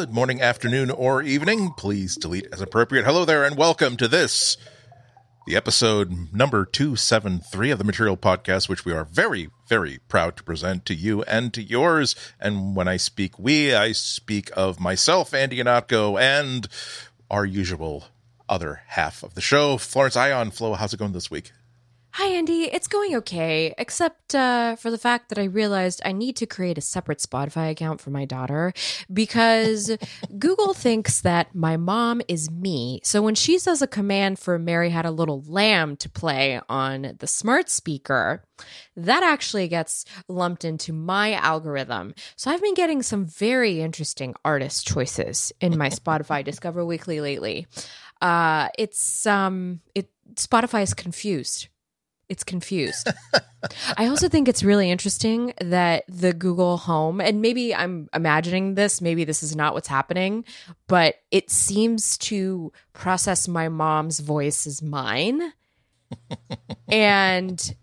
Good morning, afternoon, or evening. Please delete as appropriate. Hello there, and welcome to this, the episode number 273 of the Material Podcast, which we are very, very proud to present to you and to yours. And when I speak we, I speak of myself, Andy Ihnatko, and our usual other half of the show, Florence Ion. Flo, how's it going this week? Hi, Andy. It's going okay, except uh, for the fact that I realized I need to create a separate Spotify account for my daughter because Google thinks that my mom is me. So when she says a command for Mary Had a Little Lamb to play on the smart speaker, that actually gets lumped into my algorithm. So I've been getting some very interesting artist choices in my Spotify Discover Weekly lately. Uh, it's um, it Spotify is confused it's confused. I also think it's really interesting that the Google Home, and maybe I'm imagining this, maybe this is not what's happening, but it seems to process my mom's voice as mine. and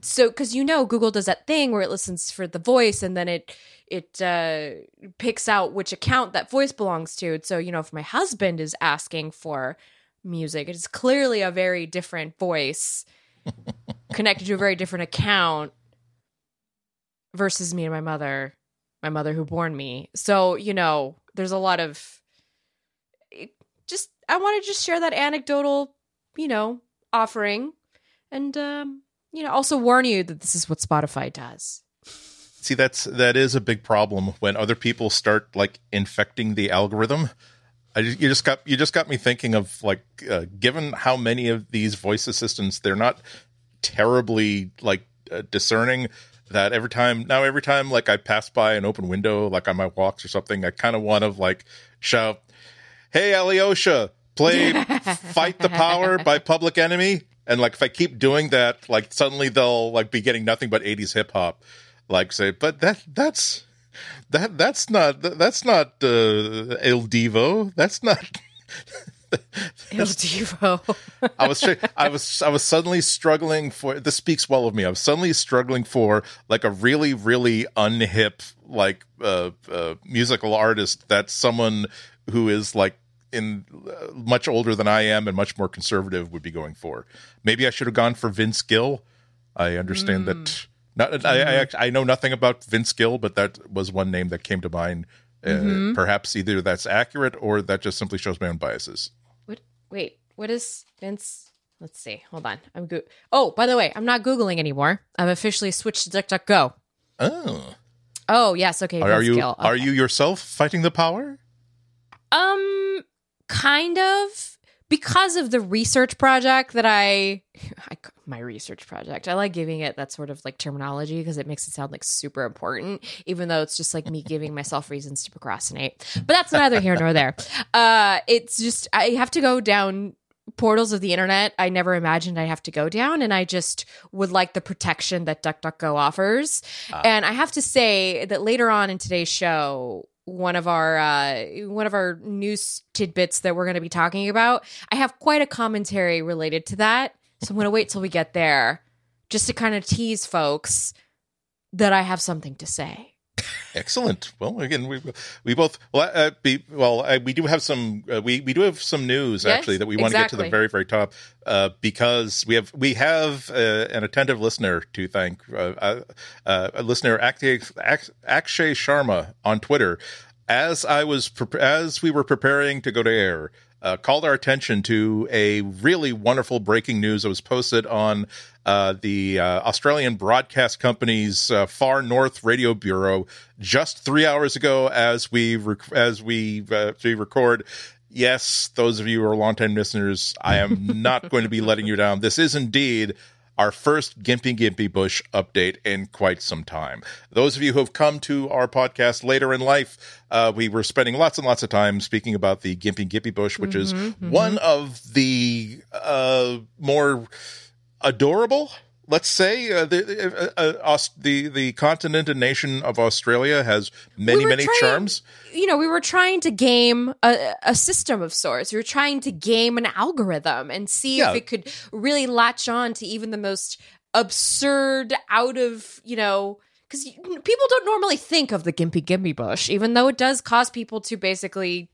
so, because you know, Google does that thing where it listens for the voice and then it it uh, picks out which account that voice belongs to. So, you know, if my husband is asking for music, it's clearly a very different voice connected to a very different account versus me and my mother, my mother who born me. So, you know, there's a lot of just I want to just share that anecdotal, you know, offering and um, you know, also warn you that this is what Spotify does. See, that's that is a big problem when other people start like infecting the algorithm. I just, you just got you just got me thinking of like uh, given how many of these voice assistants they're not terribly like uh, discerning that every time now every time like I pass by an open window like on my walks or something I kind of want to like shout hey Alyosha play fight the power by Public Enemy. And like if I keep doing that like suddenly they'll like be getting nothing but 80s hip hop like say but that that's that that's not that's not uh, Il Divo. That's not Divo. I was I was I was suddenly struggling for this speaks well of me. I was suddenly struggling for like a really really unhip like uh, uh, musical artist that's someone who is like in uh, much older than I am and much more conservative would be going for. Maybe I should have gone for Vince Gill. I understand mm. that not, mm-hmm. I, I, I know nothing about Vince Gill, but that was one name that came to mind. Uh, mm-hmm. Perhaps either that's accurate or that just simply shows my own biases. What? Wait, what is Vince? Let's see. Hold on. I'm go- Oh, by the way, I'm not googling anymore. I've officially switched to DuckDuckGo. Oh. Oh yes. Okay. Are, are you okay. are you yourself fighting the power? Um, kind of because of the research project that I, I my research project. I like giving it that sort of like terminology because it makes it sound like super important, even though it's just like me giving myself reasons to procrastinate. But that's neither here nor there. Uh, it's just I have to go down portals of the internet I never imagined I'd have to go down and I just would like the protection that DuckDuckGo offers. Uh, and I have to say that later on in today's show one of our uh, one of our news tidbits that we're going to be talking about. I have quite a commentary related to that, so I'm going to wait till we get there, just to kind of tease folks that I have something to say. Excellent. Well, again, we we both well, uh, be, well uh, we do have some uh, we we do have some news yes, actually that we want to get to the very very top uh, because we have we have uh, an attentive listener to thank uh, a listener Akshay, Akshay Sharma on Twitter. As I was pre- as we were preparing to go to air, uh, called our attention to a really wonderful breaking news that was posted on uh, the uh, Australian broadcast company's uh, Far North Radio Bureau just three hours ago, as we rec- as we uh, we record. Yes, those of you who are longtime listeners, I am not going to be letting you down. This is indeed our first Gympie Gympie Bush update in quite some time. Those of you who have come to our podcast later in life, uh, we were spending lots and lots of time speaking about the Gympie Gympie Bush, which mm-hmm, is mm-hmm. one of the uh, more adorable let's say uh, the, uh, uh, the the continent and nation of Australia has many we many trying, charms. You know, we were trying to game a, a, system of sorts. We were trying to game an algorithm and see yeah. if it could really latch on to even the most absurd, out of you know. because people don't normally think of the gympie gympie bush, even though it does cause people to basically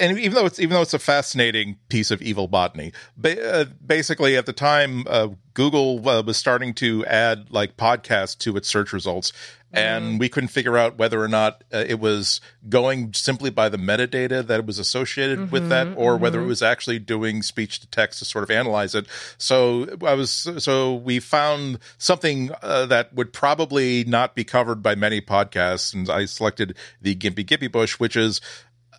and even though it's even though it's a fascinating piece of evil botany, ba- uh, basically at the time uh, Google uh, was starting to add like podcasts to its search results, and mm. we couldn't figure out whether or not uh, it was going simply by the metadata that was associated mm-hmm, with that, or mm-hmm. whether it was actually doing speech to text to sort of analyze it. So I was so we found something uh, that would probably not be covered by many podcasts, and I selected the Gympie Gympie Bush, which is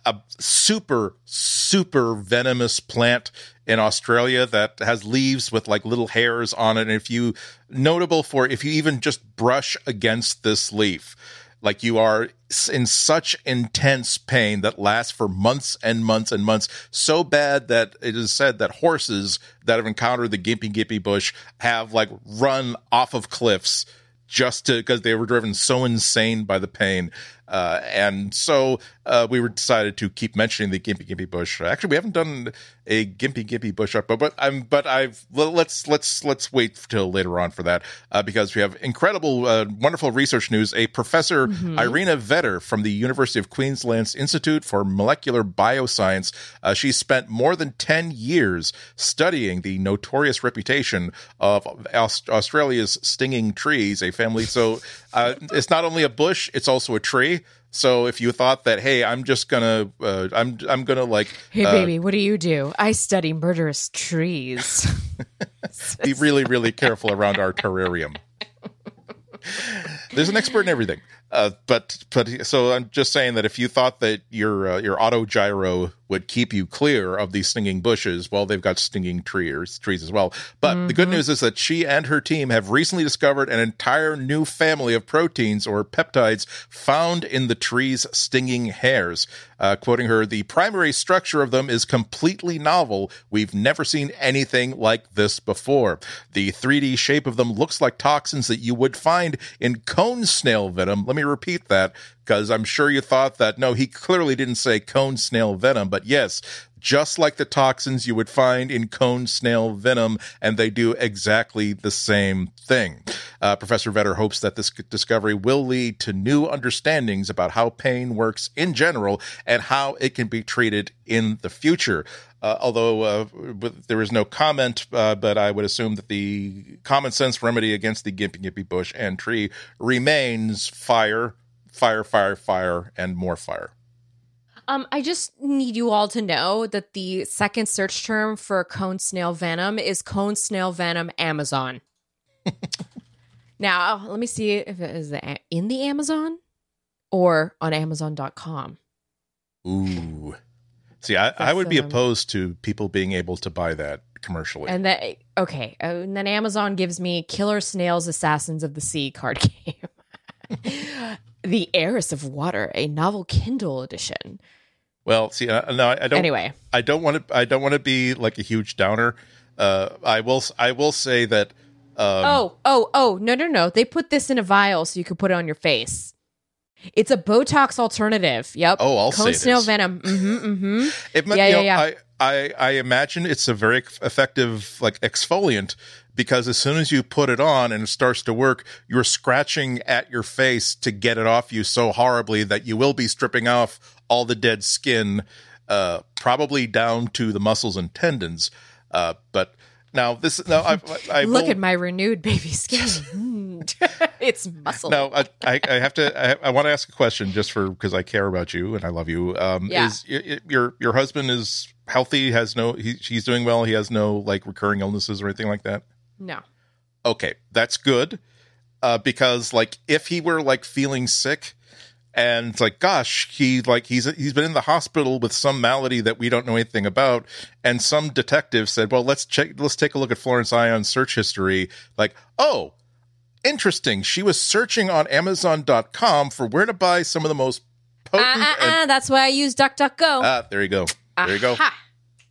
a super super venomous plant in Australia that has leaves with like little hairs on it. And if you notable for if you even just brush against this leaf like you are in such intense pain that lasts for months and months and months. So bad that it is said that horses that have encountered the gympie gympie bush have like run off of cliffs just to because they were driven so insane by the pain uh, and so uh, we were decided to keep mentioning the Gympie Gympie Bush. Actually, we haven't done a Gympie Gympie Bush up, but but I'm but I've let's let's let's wait till later on for that uh, because we have incredible, uh, wonderful research news. A professor mm-hmm. Irina Vetter from the University of Queensland's Institute for Molecular Bioscience. Uh, she spent more than ten years studying the notorious reputation of Aust- Australia's stinging trees, a family. So uh, it's not only a bush; it's also a tree. So if you thought that, hey, I'm just gonna, uh, I'm, I'm gonna like, hey, uh, baby, what do you do? I study murderous trees. be really, really careful around our terrarium. There's an expert in everything. Uh, but but so I'm just saying that if you thought that your uh, your auto gyro would keep you clear of these stinging bushes, well, they've got stinging trees trees as well. But mm-hmm. the good mm-hmm. news is that she and her team have recently discovered an entire new family of proteins or peptides found in the tree's stinging hairs. Uh, quoting her, the primary structure of them is completely novel. We've never seen anything like this before. The 3D shape of them looks like toxins that you would find in cone snail venom. Let me repeat that because I'm sure you thought that. No, he clearly didn't say cone snail venom, but yes, just like the toxins you would find in cone snail venom, and they do exactly the same thing. Uh, Professor Vetter hopes that this discovery will lead to new understandings about how pain works in general and how it can be treated in the future. Uh, although uh, there is no comment, uh, but I would assume that the common sense remedy against the gympie gympie bush and tree remains fire, fire, fire, fire, and more fire. Um, I just need you all to know that the second search term for cone snail venom is cone snail venom Amazon. now, let me see if it is in the Amazon or on Amazon.com. Ooh. See, I, I would be um, opposed to people being able to buy that commercially. And that okay, and then Amazon gives me Killer Snails Assassins of the Sea card game. The Heiress of Water, a novel Kindle edition. Well, see, uh, no, I don't. Anyway, I don't want to. I don't want to be like a huge downer. Uh, I will. I will say that. Um, oh, oh, oh! No, no, no! They put this in a vial so you could put it on your face. It's a Botox alternative. Yep. Oh, I'll Cone say snail this. venom. Mm-hmm, mm-hmm. It, yeah, yeah, know, yeah. I, I, I imagine it's a very effective like exfoliant because as soon as you put it on and it starts to work, you're scratching at your face to get it off you so horribly that you will be stripping off all the dead skin, uh, probably down to the muscles and tendons. Uh, but now this now I, I look will, at my renewed baby skin. it's muscle. Now I, I, I have to. I, I, want to ask a question just for because I care about you and I love you. Um, yeah. Is your your husband is healthy? Has no? He, he's doing well. He has no like recurring illnesses or anything like that. No. Okay, that's good. Uh, because like if he were like feeling sick and it's like gosh he like he's he's been in the hospital with some malady that we don't know anything about and some detective said well let's check let's take a look at florence ion's search history like oh interesting she was searching on amazon.com for where to buy some of the most potent uh, uh, and- that's why i use duckduckgo ah there you go there Aha. you go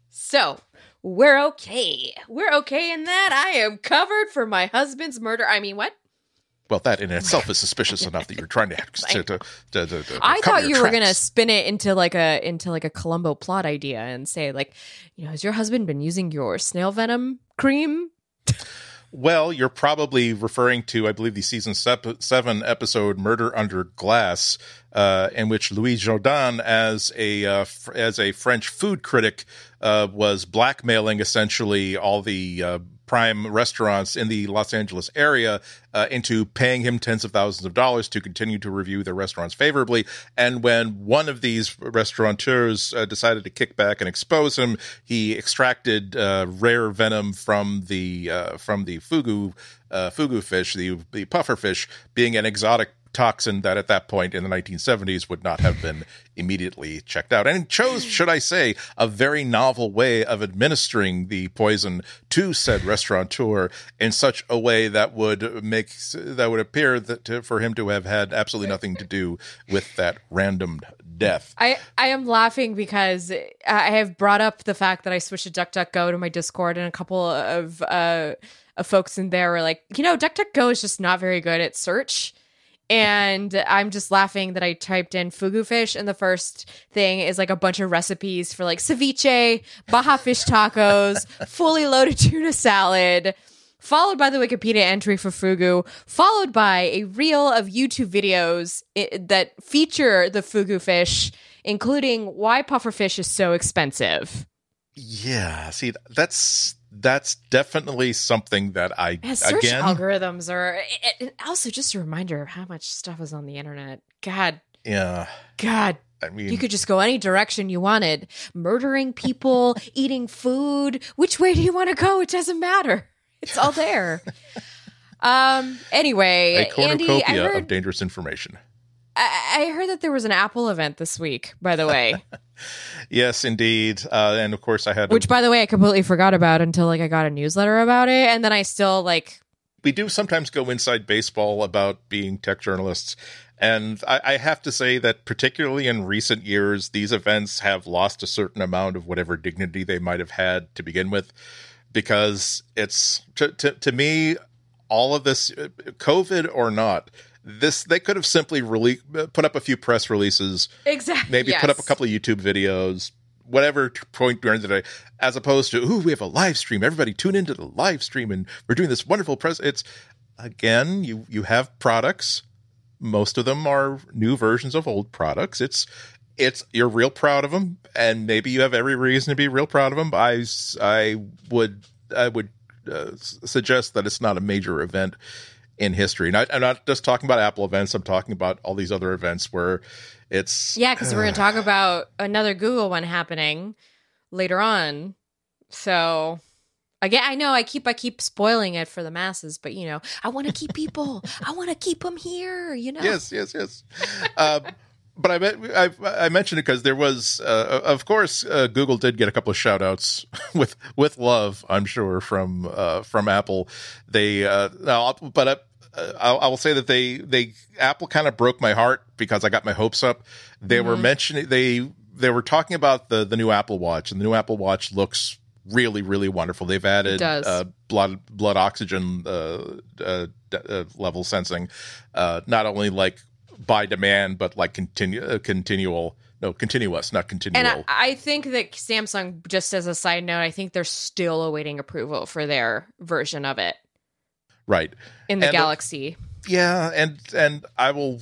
so we're okay. We're okay in that. I am covered for my husband's murder. I mean, what? Well, that in itself is suspicious enough that you're trying to. to, to, to, to I thought you tracks. were gonna spin it into like a into like a Columbo plot idea and say like, you know, has your husband been using your snail venom cream? Well, you're probably referring to, I believe, the season seven episode "Murder Under Glass," uh, in which Louis Jourdan, as a uh, as a French food critic, uh, was blackmailing essentially all the uh, prime restaurants in the Los Angeles area uh, into paying him tens of thousands of dollars to continue to review their restaurants favorably. And when one of these restaurateurs uh, decided to kick back and expose him, he extracted uh, rare venom from the uh, from the fugu uh, fugu fish, the the puffer fish, being an exotic toxin that at that point in the 1970s would not have been immediately checked out. And chose, should I say, a very novel way of administering the poison to said restaurateur in such a way that would make that would appear that to, for him to have had absolutely nothing to do with that random death. I, I am laughing because I have brought up the fact that I switched to DuckDuckGo to my Discord, and a couple of uh, of folks in there were like, you know, DuckDuckGo is just not very good at search and I'm just laughing that I typed in fugu fish, and the first thing is like a bunch of recipes for like ceviche, Baja fish tacos, fully loaded tuna salad, followed by the Wikipedia entry for fugu, followed by a reel of YouTube videos that feature the fugu fish, including why puffer fish is so expensive. Yeah, see, that's that's definitely something that I yeah, search again, algorithms are. Also, just a reminder of how much stuff is on the internet. God, yeah, God. I mean, you could just go any direction you wanted. Murdering people, eating food. Which way do you want to go? It doesn't matter. It's all there. um. Anyway, a cornucopia Andy, heard, of dangerous information. I, I heard that there was an Apple event this week. By the way. yes, indeed. Uh, and of course, I had which, by the way, I completely forgot about until like I got a newsletter about it, and then I still like. We do sometimes go inside baseball about being tech journalists, and I, I, have to say that, particularly in recent years, these events have lost a certain amount of whatever dignity they might have had to begin with, because it's to, to, to me, all of this, uh, COVID or not, this they could have simply release put up a few press releases, exactly. Maybe yes. put up a couple of YouTube videos, whatever point during the day, as opposed to ooh, we have a live stream. Everybody tune into the live stream, and we're doing this wonderful press. It's again, you you have products. Most of them are new versions of old products. It's it's you're real proud of them, and maybe you have every reason to be real proud of them. I I would I would uh, suggest that it's not a major event in history. And I, am not just talking about Apple events. I'm talking about all these other events where it's yeah. Because uh, we're going to talk about another Google one happening later on. So again, I know I keep I keep spoiling it for the masses, but you know, I want to keep people. I want to keep them here. You know. Yes, yes, yes. Um, but I, I, I mentioned it because there was, uh, of course, uh, Google did get a couple of shout outs with with love, I'm sure, from uh, from Apple. They, uh, but uh, I, I, will say that they they Apple kind of broke my heart because I got my hopes up. They mm-hmm. were mentioning they they were talking about the the new Apple Watch, and the new Apple Watch looks really really wonderful. They've added uh, blood blood oxygen uh, uh, uh level sensing, uh, not only like by demand but like continue continual no continuous not continual and I, I, think that samsung just as a side note i think they're still awaiting approval for their version of it right. In the and, galaxy. Yeah and and i will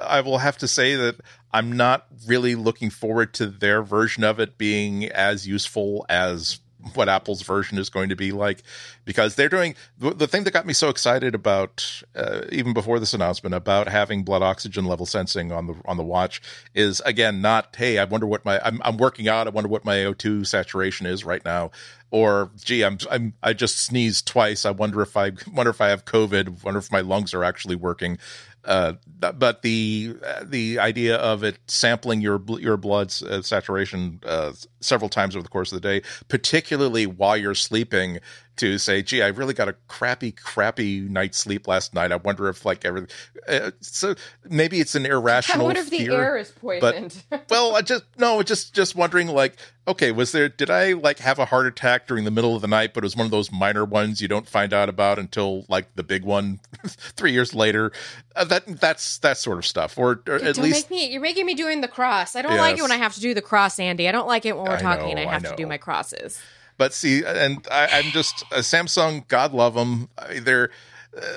i will have to say that i'm not really looking forward to their version of it being as useful as what Apple's version is going to be like because they're doing the, the thing that got me so excited about uh, even before this announcement about having blood oxygen level sensing on the on the watch is again not hey I wonder what my I'm, I'm working out I wonder what my O2 saturation is right now or gee I'm I'm I just sneezed twice. I wonder if I wonder if I have COVID. Wonder if my lungs are actually working. Uh, but the the idea of it sampling your your blood uh, saturation uh, several times over the course of the day, particularly while you're sleeping, to say, "Gee, I really got a crappy, crappy night's sleep last night. I wonder if like everything." Uh, so maybe it's an irrational. I wonder if fear, the air is poisoned. But, well, I just no, just just wondering. Like, okay, was there? Did I like have a heart attack during the middle of the night? But it was one of those minor ones you don't find out about until like the big one three years later. Uh, that that's that sort of stuff. Or, or at least me, you're making me doing the cross. I don't yes. like it when I have to do the cross, Andy. I don't like it when we're I talking know, and I have I to do my crosses but see, and I, am just uh, Samsung. God love them. They're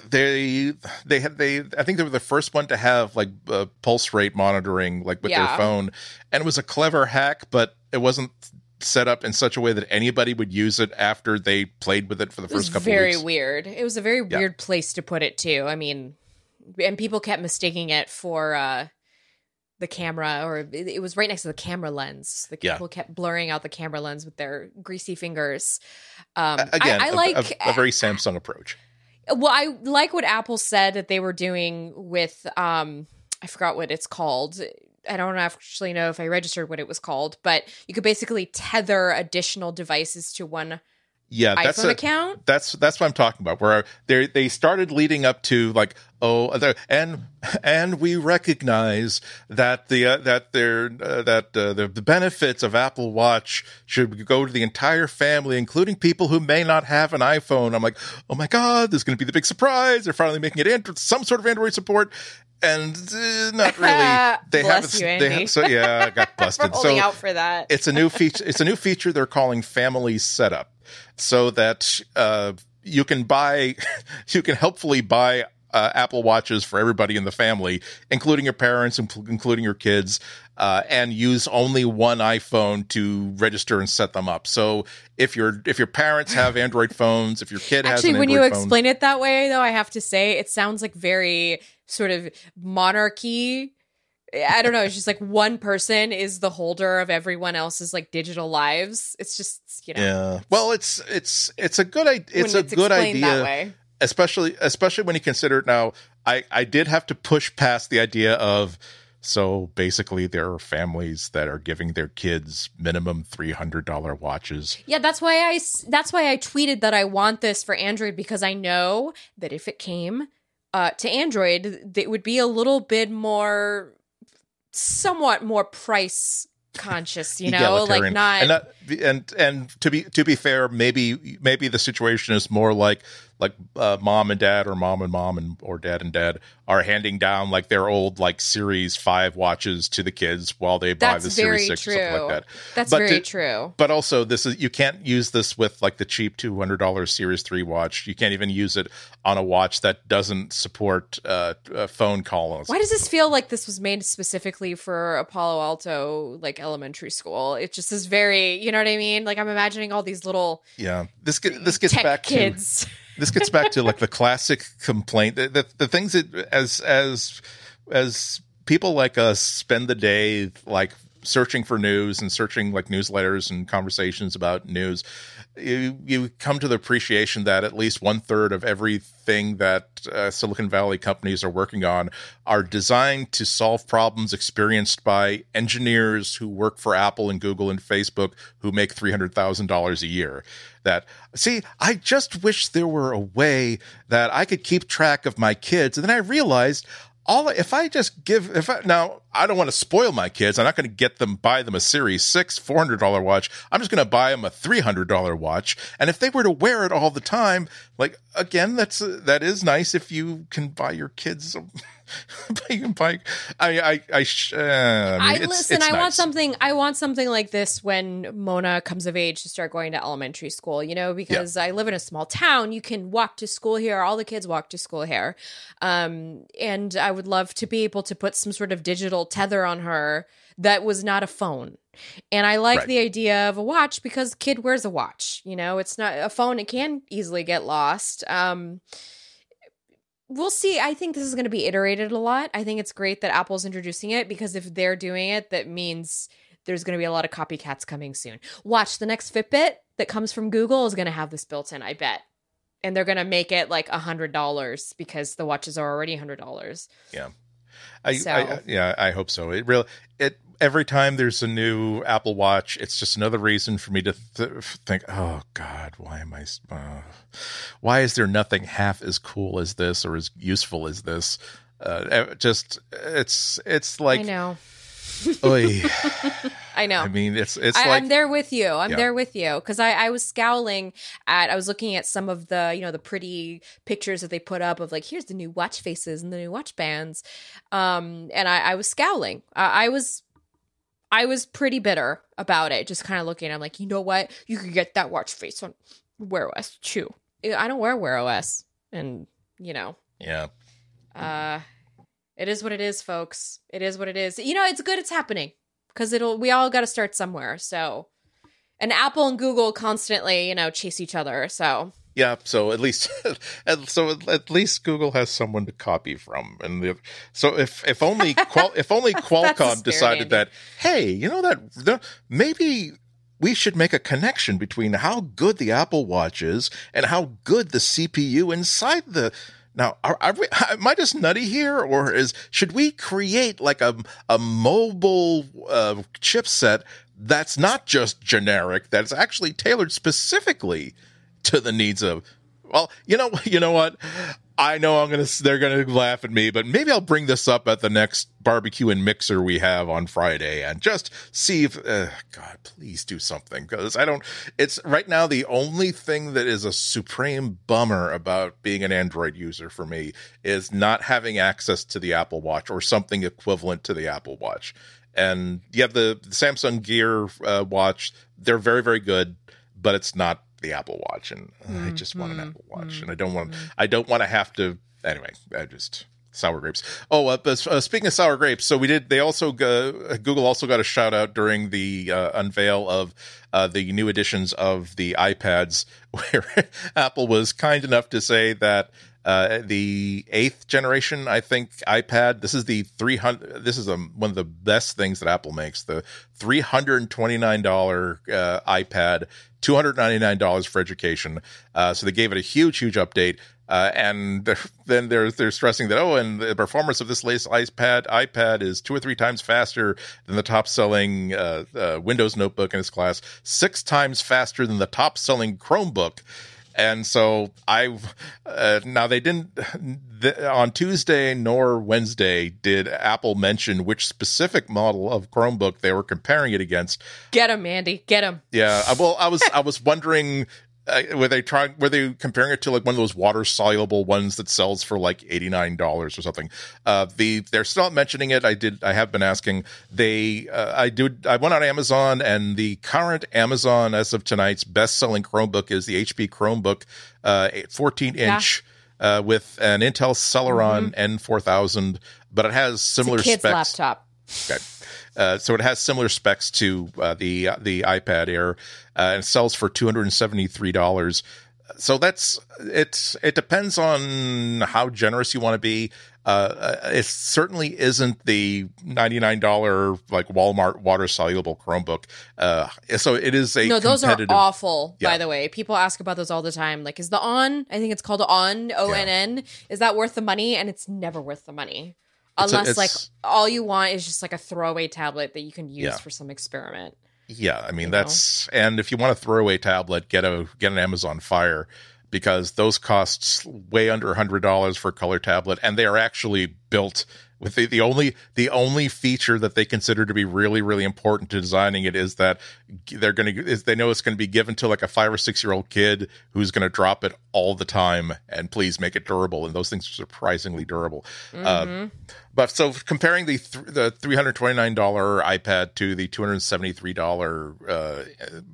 they they had they I think they were the first one to have like uh, pulse rate monitoring like with yeah. their phone, and it was a clever hack, but it wasn't set up in such a way that anybody would use it after they played with it for the it first couple. Very weeks. weird. It was a very yeah. weird place to put it too. I mean, and people kept mistaking it for. uh the camera or it was right next to the camera lens the people yeah. kept blurring out the camera lens with their greasy fingers um again I, I like a, a, a very samsung approach well, I like what Apple said that they were doing with um I forgot what it's called. I don't actually know if I registered what it was called, but you could basically tether additional devices to one yeah, that's iPhone a, account. That's that's what I'm talking about. Where they they started leading up to like oh and and we recognize that the uh, that there uh, that uh, the, the benefits of Apple Watch should go to the entire family, including people who may not have an iPhone. I'm like, oh my god, this is going to be the big surprise. They're finally making it Android, some sort of Android support. And uh, not really. They have, you, they have so yeah, I got busted. so out for that. it's a new feature. It's a new feature they're calling Family Setup so that uh, you can buy, you can helpfully buy uh, Apple Watches for everybody in the family, including your parents, including your kids, uh, and use only one iPhone to register and set them up. So if your if your parents have Android phones, if your kid Actually, has when you explain it that way, though, I have to say it sounds like very sort of monarchy I don't know. It's just like one person is the holder of everyone else's like digital lives. It's just you know. Yeah. Well, it's it's it's a good idea. it's a good idea. Especially especially when you consider it now. I I did have to push past the idea of so basically there are families that are giving their kids minimum $300 watches. Yeah, that's why I that's why I tweeted that I want this for Android because I know that if it came uh, to Android, it would be a little bit more somewhat more price conscious you know? Like not and, not and and to be to be fair maybe maybe the situation is more like like uh, mom and dad or mom and mom and or dad and dad are handing down like their old like series 5 watches to the kids while they buy That's the series 6 true. or something like that That's but very to, true. But also this is you can't use this with like the cheap $200 series 3 watch. You can't even use it on a watch that doesn't support uh, phone calls. Why does this feel like this was made specifically for a Palo Alto like elementary school? It just is very, you know what I mean? Like I'm imagining all these little Yeah. This get, this gets back kids. to this gets back to like the classic complaint. The, the, the things that as as as people like us spend the day like searching for news and searching like newsletters and conversations about news you you come to the appreciation that at least one third of everything that uh, Silicon Valley companies are working on are designed to solve problems experienced by engineers who work for Apple and Google and Facebook who make three hundred thousand dollars a year. That see, I just wish there were a way that I could keep track of my kids, and then I realized all if I just give if I now I don't want to spoil my kids. I'm not going to get them buy them a Series Six four hundred dollar watch. I'm just going to buy them a three hundred dollar watch. And if they were to wear it all the time, like again, that's that is nice if you can buy your kids. buy. I I I, uh, I, mean, I it's, listen. it's I nice. want something. I want something like this when Mona comes of age to start going to elementary school. You know, because yeah. I live in a small town. You can walk to school here. All the kids walk to school here. Um, and I would love to be able to put some sort of digital tether on her that was not a phone. And I like right. the idea of a watch because kid wears a watch. You know, it's not a phone. It can easily get lost. Um, we'll see. I think this is going to be iterated a lot. I think it's great that Apple's introducing it because if they're doing it, that means there's going to be a lot of copycats coming soon. Watch the next Fitbit that comes from Google is going to have this built in, I bet. And they're going to make it like a hundred dollars because the watches are already a hundred dollars. Yeah. I, so. I, yeah, I hope so. It real it every time there's a new Apple Watch, it's just another reason for me to th- think, oh God, why am I? Uh, why is there nothing half as cool as this or as useful as this? Uh, just it's it's like I know. I know. I mean, it's it's I, like I'm there with you. I'm yeah. there with you because I I was scowling at I was looking at some of the you know the pretty pictures that they put up of like here's the new watch faces and the new watch bands, um, and I I was scowling. I was I was pretty bitter about it, just kind of looking. I'm like, you know what? You could get that watch face on Wear OS too. I don't wear Wear OS, and you know, yeah. Uh, it is what it is, folks. It is what it is. You know, it's good. It's happening because it'll. We all got to start somewhere. So, and Apple and Google constantly, you know, chase each other. So yeah, so at least, so at least Google has someone to copy from, and the, so if if only Qual, if only Qualcomm decided that, hey, you know that the, maybe we should make a connection between how good the Apple Watch is and how good the CPU inside the. Now, are, are we, am I just nutty here, or is should we create like a a mobile uh, chipset that's not just generic, that's actually tailored specifically? to the needs of well, you know, you know what? I know I'm gonna they're gonna laugh at me, but maybe I'll bring this up at the next barbecue and mixer we have on Friday, and just see if uh, God, please do something because I don't. It's right now the only thing that is a supreme bummer about being an Android user for me is not having access to the Apple Watch or something equivalent to the Apple Watch. And you have the, the Samsung Gear uh, watch; they're very, very good, but it's not the Apple Watch, and mm, I just want an Apple Watch, mm, and I don't want I don't want to have to. Anyway, I just sour grapes. Oh, uh, but uh, speaking of sour grapes, so we did. They also Google also got a shout out during the uh, unveil of uh, the new editions of the iPads, where Apple was kind enough to say that. Uh, the eighth generation, I think, iPad. This is the three hundred. This is a, one of the best things that Apple makes. The three hundred and twenty nine dollar uh, iPad $299 for education. Uh, so they gave it a huge, huge update. Uh, and they're, then they're they're stressing that oh, and the performance of this latest iPad iPad is two or three times faster than the top selling uh, Windows notebook in its class, six times faster than the top selling Chromebook. And so I uh, now they didn't th- on Tuesday nor Wednesday did Apple mention which specific model of Chromebook they were comparing it against. Get him, Andy. Get him. Yeah. Well, I was I was wondering uh, were they trying were they comparing it to like one of those water soluble ones that sells for like $89 or something? Uh the they're still not mentioning it. I did i have been asking. They uh, i did i went on amazon and the current amazon as of tonight's best selling chromebook is the hp chromebook uh 14 inch yeah. uh with an intel celeron mm-hmm. n4000 but it has similar it's a kid's specs. laptop okay uh, so it has similar specs to uh, the uh, the iPad Air, uh, and sells for two hundred and seventy three dollars. So that's it's it depends on how generous you want to be. Uh, it certainly isn't the ninety nine dollar like Walmart water soluble Chromebook. so it is a no. Those are awful. Yeah. By the way, people ask about those all the time. Like, is the on? I think it's called on O N N. Is that worth the money? And it's never worth the money unless a, like all you want is just like a throwaway tablet that you can use yeah. for some experiment. Yeah, I mean that's know? and if you want a throwaway tablet, get a get an Amazon Fire because those costs way under a hundred dollars for a color tablet, and they are actually built with the, the only the only feature that they consider to be really really important to designing it is that they're going to is they know it's going to be given to like a five or six year old kid who's going to drop it all the time and please make it durable and those things are surprisingly durable uh, mm-hmm. but so comparing the th- the three hundred twenty nine dollar iPad to the two hundred seventy three dollar uh,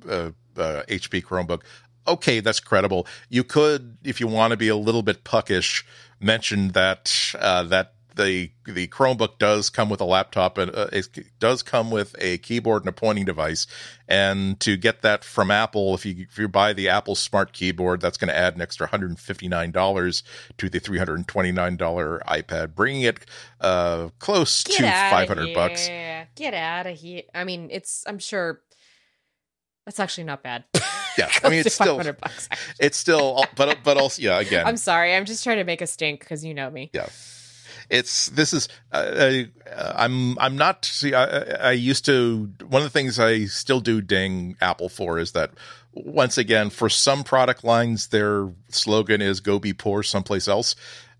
uh, HP uh, Chromebook okay, that's credible. You could, if you want to be a little bit puckish, mention that uh, that the the Chromebook does come with a laptop and uh, it does come with a keyboard and a pointing device. And to get that from Apple, if you if you buy the Apple Smart Keyboard, that's going to add an extra one hundred and fifty nine dollars to the three hundred and twenty nine dollar iPad, bringing it uh, close get to five hundred bucks. Get out of here! I mean, it's I'm sure that's actually not bad. yeah, I mean it's still bucks, it's still, but but also yeah. Again, I'm sorry. I'm just trying to make a stink because you know me. Yeah it's this is uh, I, am I'm not see I, I used to one of the things I still do ding Apple for is that once again for some product lines their slogan is go be poor someplace else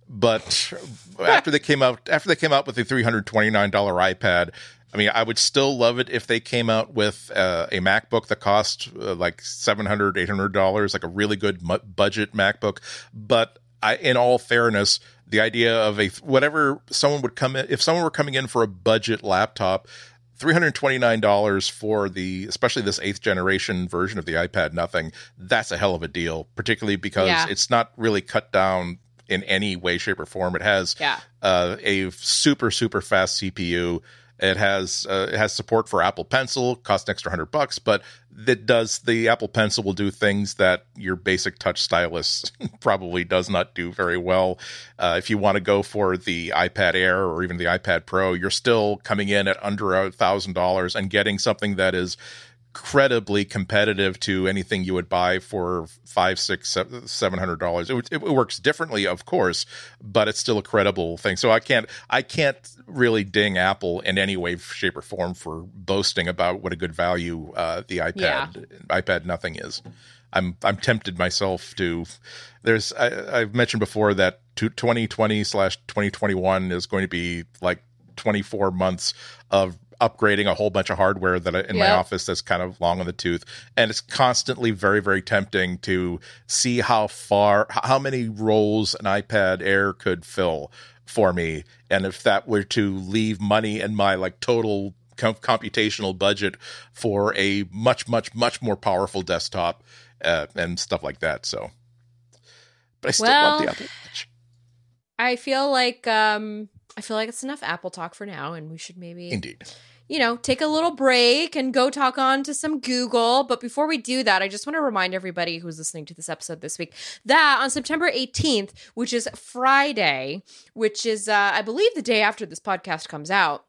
but after they came out after they came out with the $329 iPad I mean, I would still love it if they came out with uh, a MacBook that cost uh, like $700, $800, like a really good mu- budget MacBook. But I, in all fairness, the idea of a whatever someone would come in if someone were coming in for a budget laptop $329 for the especially this eighth generation version of the iPad nothing that's a hell of a deal particularly because yeah. it's not really cut down in any way shape or form it has yeah. uh, a super super fast CPU it has uh, it has support for Apple Pencil, costs an extra hundred bucks, but that does the Apple Pencil will do things that your basic touch stylus probably does not do very well. Uh, if you want to go for the iPad Air or even the iPad Pro, you're still coming in at under a thousand dollars and getting something that is incredibly competitive to anything you would buy for five, six, seven hundred dollars. It, it, works differently, of course, but it's still a credible thing. So I can't, I can't really ding Apple in any way, shape, or form for boasting about what a good value uh, the iPad, yeah. iPad Nothing is. I'm, I'm tempted myself to. There's, I, I've mentioned before that 2020 slash 2021 is going to be like 24 months of upgrading a whole bunch of hardware that I, in yep. my office that's kind of long on the tooth and it's constantly very very tempting to see how far how many roles an iPad Air could fill for me and if that were to leave money in my like total com- computational budget for a much much much more powerful desktop uh, and stuff like that so but I still well, love the Apple Watch. I feel like um I feel like it's enough Apple talk for now, and we should maybe indeed, you know, take a little break and go talk on to some Google. But before we do that, I just want to remind everybody who's listening to this episode this week that on September 18th, which is Friday, which is uh, I believe the day after this podcast comes out,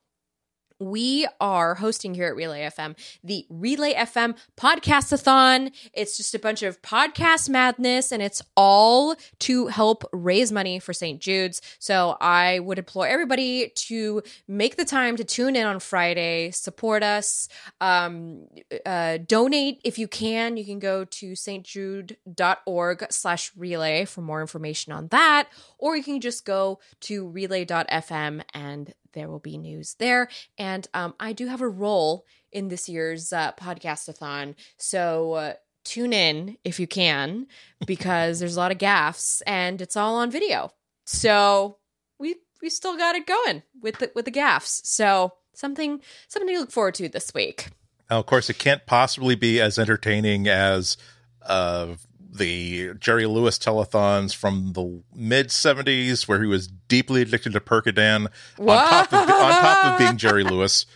we are hosting here at Relay FM the Relay FM podcastathon. It's just a bunch of podcast madness and it's all to help raise money for St. Jude's. So I would implore everybody to make the time to tune in on Friday, support us, um, uh, donate if you can. You can go to stjude.org slash relay for more information on that, or you can just go to relay.fm and there will be news there. And um, I do have a role in this year's uh, podcastathon. So uh, tune in if you can, because there's a lot of gaffs and it's all on video. So we we still got it going with the with the gaffs. So something something to look forward to this week. Now, of course, it can't possibly be as entertaining as uh, the Jerry Lewis telethons from the mid 70s where he was deeply addicted to Percodan on top, of, on top of being Jerry Lewis.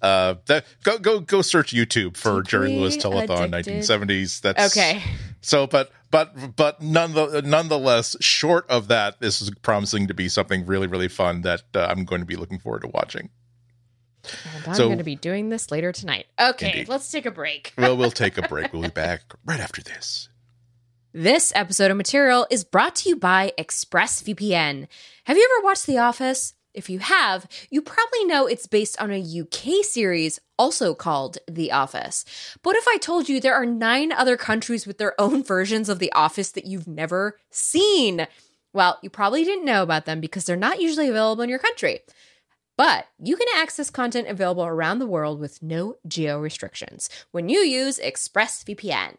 Uh, that go go go search YouTube for deeply Jerry Lewis telethon addicted. 1970s. That's okay. So, but but but none nonetheless, short of that, this is promising to be something really really fun that uh, I'm going to be looking forward to watching. And I'm so, going to be doing this later tonight. Okay, indeed. let's take a break. well, we'll take a break. We'll be back right after this. This episode of Material is brought to you by ExpressVPN. Have you ever watched The Office? If you have, you probably know it's based on a UK series also called The Office. But if I told you there are nine other countries with their own versions of The Office that you've never seen, well, you probably didn't know about them because they're not usually available in your country. But you can access content available around the world with no geo restrictions when you use ExpressVPN.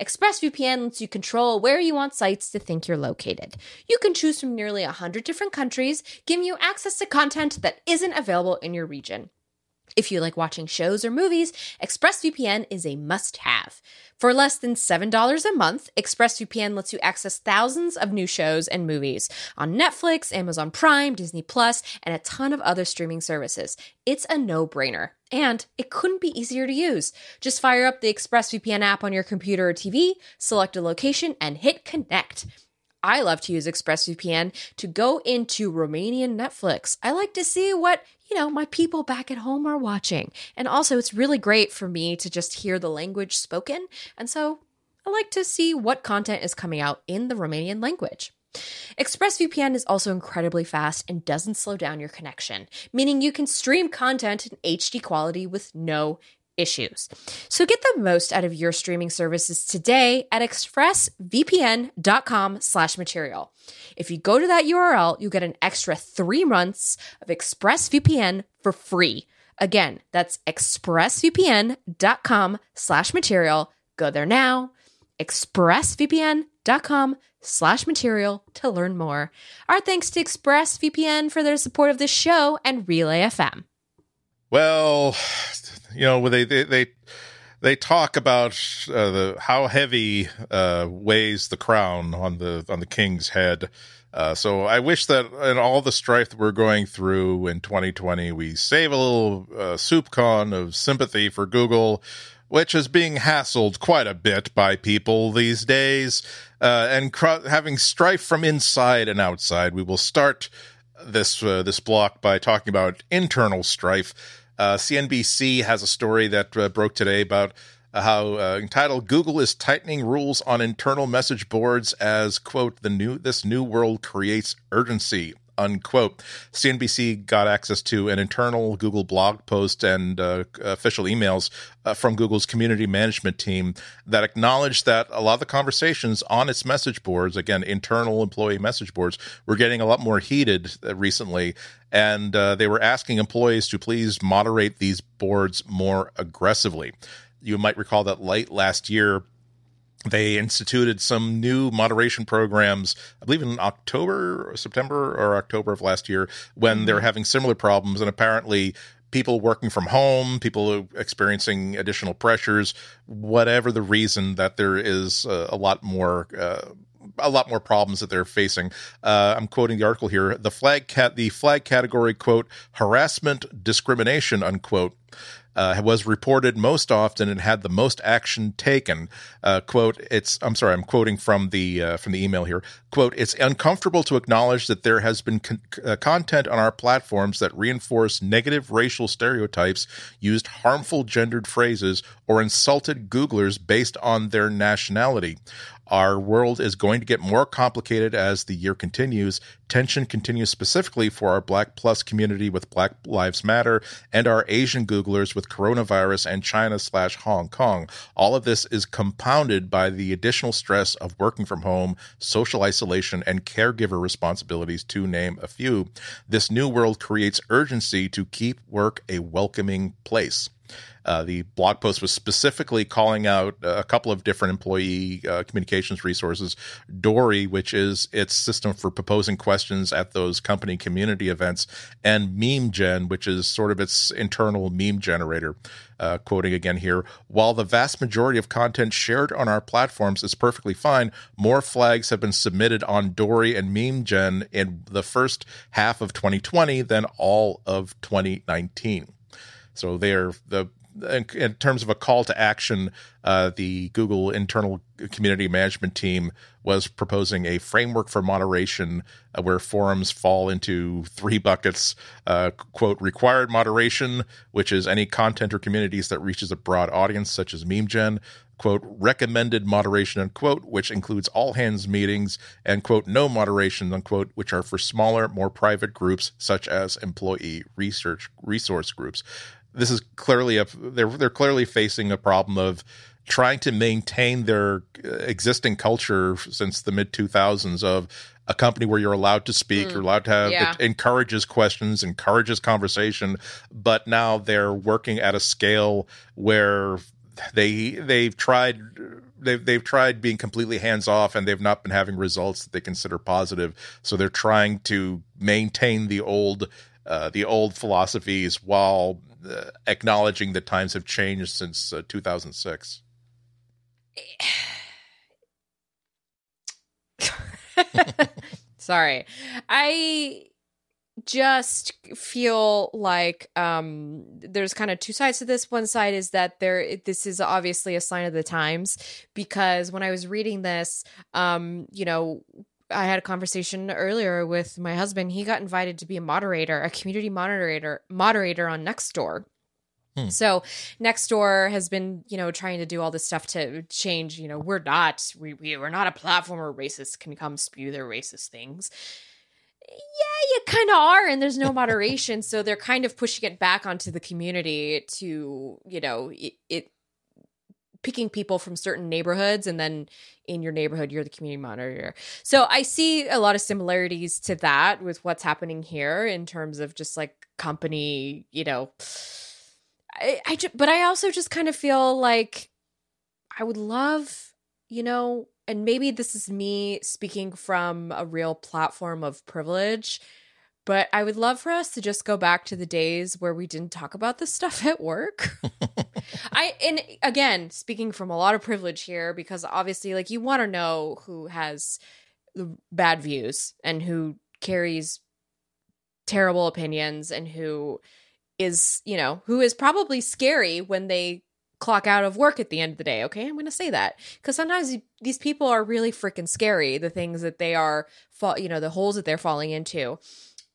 ExpressVPN lets you control where you want sites to think you're located. You can choose from nearly 100 different countries, giving you access to content that isn't available in your region. If you like watching shows or movies, ExpressVPN is a must have. For less than $7 a month, ExpressVPN lets you access thousands of new shows and movies on Netflix, Amazon Prime, Disney Plus, and a ton of other streaming services. It's a no brainer. And it couldn't be easier to use. Just fire up the ExpressVPN app on your computer or TV, select a location, and hit connect. I love to use ExpressVPN to go into Romanian Netflix. I like to see what, you know, my people back at home are watching. And also, it's really great for me to just hear the language spoken. And so I like to see what content is coming out in the Romanian language. ExpressVPN is also incredibly fast and doesn't slow down your connection, meaning you can stream content in HD quality with no issues. So get the most out of your streaming services today at expressvpn.com slash material. If you go to that URL, you get an extra three months of ExpressVPN for free. Again, that's expressvpn.com slash material. Go there now. expressvpn.com slash material to learn more. Our thanks to ExpressVPN for their support of this show and Relay FM. Well, you know, they they they, they talk about uh, the how heavy uh, weighs the crown on the on the king's head. Uh, so I wish that in all the strife that we're going through in 2020, we save a little uh, soup con of sympathy for Google, which is being hassled quite a bit by people these days, uh, and cr- having strife from inside and outside. We will start this uh, this block by talking about internal strife. Uh, CNBC has a story that uh, broke today about uh, how uh, entitled "Google is tightening rules on internal message boards as quote the new this new world creates urgency." Unquote. CNBC got access to an internal Google blog post and uh, official emails uh, from Google's community management team that acknowledged that a lot of the conversations on its message boards, again, internal employee message boards, were getting a lot more heated uh, recently. And uh, they were asking employees to please moderate these boards more aggressively you might recall that late last year, they instituted some new moderation programs, I believe in October, or September, or October of last year, when they were mm-hmm. having similar problems. And apparently, people working from home, people experiencing additional pressures, whatever the reason that there is a, a lot more. Uh, a lot more problems that they're facing. Uh, I'm quoting the article here. The flag cat, the flag category, quote, harassment, discrimination, unquote, uh, was reported most often and had the most action taken. Uh, quote, it's, I'm sorry, I'm quoting from the, uh, from the email here. Quote, it's uncomfortable to acknowledge that there has been con- uh, content on our platforms that reinforce negative racial stereotypes, used harmful gendered phrases, or insulted Googlers based on their nationality. Our world is going to get more complicated as the year continues. Tension continues specifically for our Black Plus community with Black Lives Matter and our Asian Googlers with coronavirus and China slash Hong Kong. All of this is compounded by the additional stress of working from home, social isolation, and caregiver responsibilities, to name a few. This new world creates urgency to keep work a welcoming place. Uh, the blog post was specifically calling out a couple of different employee uh, communications resources. Dory, which is its system for proposing questions at those company community events, and MemeGen, which is sort of its internal meme generator. Uh, quoting again here, while the vast majority of content shared on our platforms is perfectly fine, more flags have been submitted on Dory and MemeGen in the first half of 2020 than all of 2019. So they're the in, in, terms of a call to action, uh, the Google internal community management team was proposing a framework for moderation uh, where forums fall into three buckets uh, quote required moderation which is any content or communities that reaches a broad audience such as memegen quote recommended moderation unquote which includes all hands meetings and quote no moderation unquote which are for smaller more private groups such as employee research resource groups this is clearly a they're they're clearly facing a problem of trying to maintain their existing culture since the mid 2000s of a company where you're allowed to speak, mm. you're allowed to have yeah. it encourages questions, encourages conversation, but now they're working at a scale where they they've tried they've they've tried being completely hands off and they've not been having results that they consider positive. So they're trying to maintain the old uh, the old philosophies while uh, acknowledging that times have changed since uh, 2006. Sorry. I just feel like um there's kind of two sides to this one side is that there this is obviously a sign of the times because when i was reading this um you know I had a conversation earlier with my husband. He got invited to be a moderator, a community moderator, moderator on Nextdoor. Hmm. So Nextdoor has been, you know, trying to do all this stuff to change. You know, we're not, we, we we're not a platform where racists can come spew their racist things. Yeah, you kind of are, and there's no moderation. so they're kind of pushing it back onto the community to, you know, it, it picking people from certain neighborhoods and then in your neighborhood you're the community monitor so i see a lot of similarities to that with what's happening here in terms of just like company you know i, I but i also just kind of feel like i would love you know and maybe this is me speaking from a real platform of privilege but I would love for us to just go back to the days where we didn't talk about this stuff at work. I and again, speaking from a lot of privilege here because obviously like you want to know who has bad views and who carries terrible opinions and who is, you know, who is probably scary when they clock out of work at the end of the day. Okay, I'm going to say that because sometimes these people are really freaking scary. The things that they are, fall, you know, the holes that they're falling into.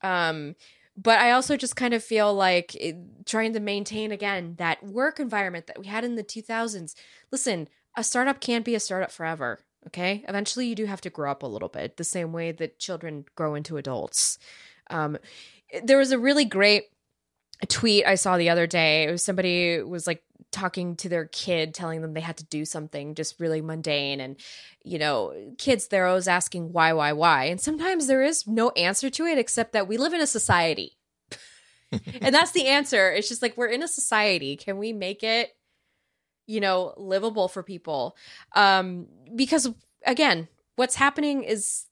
Um, but I also just kind of feel like it, trying to maintain again that work environment that we had in the 2000s. Listen, a startup can't be a startup forever. Okay, eventually you do have to grow up a little bit, the same way that children grow into adults. Um, there was a really great tweet I saw the other day. It was somebody was like talking to their kid telling them they had to do something just really mundane and you know kids they're always asking why why why. And sometimes there is no answer to it except that we live in a society. And that's the answer. It's just like we're in a society. Can we make it you know livable for people? Um because again what's happening is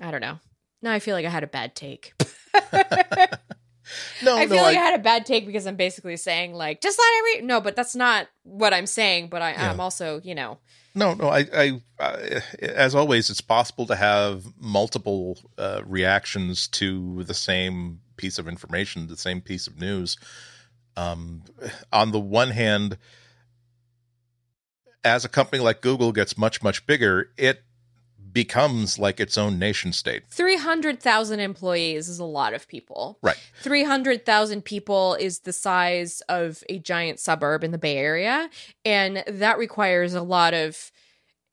i don't know. Now i feel like i had a bad take no, I feel no, like I, I, had a bad take because I'm basically saying like just let every no, but that's not what I'm saying. But I, yeah. I'm also you know. No, no. I, I, I, as always, it's possible to have multiple uh, reactions to the same piece of information, the same piece of news. Um, on the one hand, as a company like Google gets much, much bigger, it becomes like its own nation state. 300,000 employees is a lot of people. Right. 300,000 people is the size of a giant suburb in the Bay Area. And that requires a lot of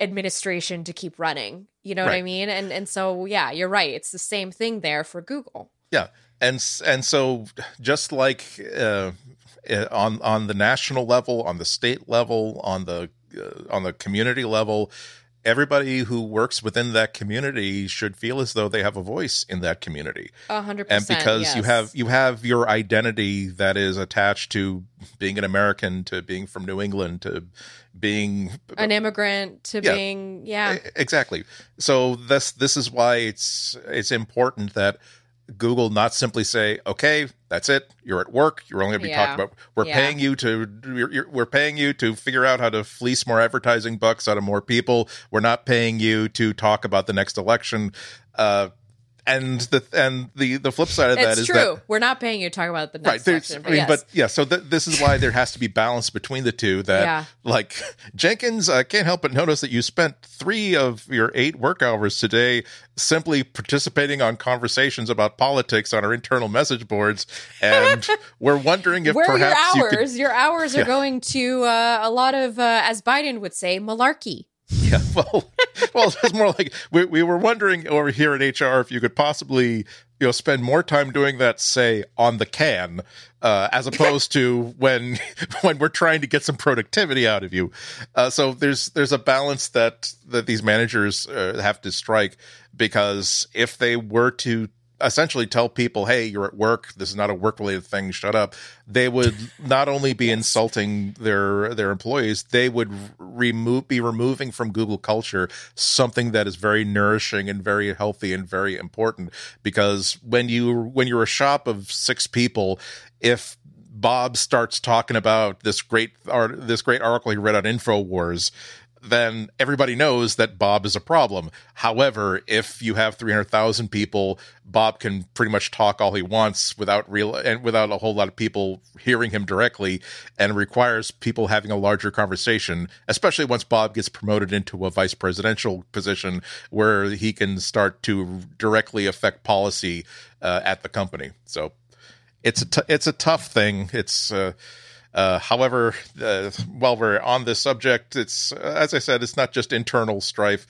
administration to keep running. You know right. what I mean? And and so yeah, you're right. It's the same thing there for Google. Yeah. And and so just like uh, uh on on the national level, on the state level, on the uh, on the community level, everybody who works within that community should feel as though they have a voice in that community. A hundred percent. And because yes. you have you have your identity that is attached to being an American, to being from New England, to being an immigrant, to yeah, being yeah. Exactly. So this this is why it's it's important that Google not simply say, "Okay, that's it. You're at work. You're only going to be yeah. talking about. We're yeah. paying you to. You're, you're, we're paying you to figure out how to fleece more advertising bucks out of more people. We're not paying you to talk about the next election." Uh, and the and the the flip side of it's that is true. that we're not paying you to talk about the next right. Section, but, I mean, yes. but yeah, so th- this is why there has to be balance between the two. That yeah. like Jenkins, I can't help but notice that you spent three of your eight work hours today simply participating on conversations about politics on our internal message boards, and we're wondering if perhaps your hours, you could, your hours are yeah. going to uh, a lot of, uh, as Biden would say, malarkey. Yeah, well, well, it's more like we, we were wondering over here at HR if you could possibly, you know, spend more time doing that, say, on the can, uh, as opposed to when when we're trying to get some productivity out of you. Uh, so there's there's a balance that that these managers uh, have to strike because if they were to essentially tell people, "Hey, you're at work. This is not a work related thing. Shut up." They would not only be insulting their their employees, they would remove be removing from Google culture something that is very nourishing and very healthy and very important. Because when you when you're a shop of six people, if Bob starts talking about this great art, this great article he read on Infowars, then everybody knows that Bob is a problem. However, if you have 300,000 people, Bob can pretty much talk all he wants without real and without a whole lot of people hearing him directly and requires people having a larger conversation, especially once Bob gets promoted into a vice presidential position where he can start to directly affect policy uh, at the company. So it's a t- it's a tough thing. It's uh, uh, however, uh, while we're on this subject, it's uh, as I said, it's not just internal strife,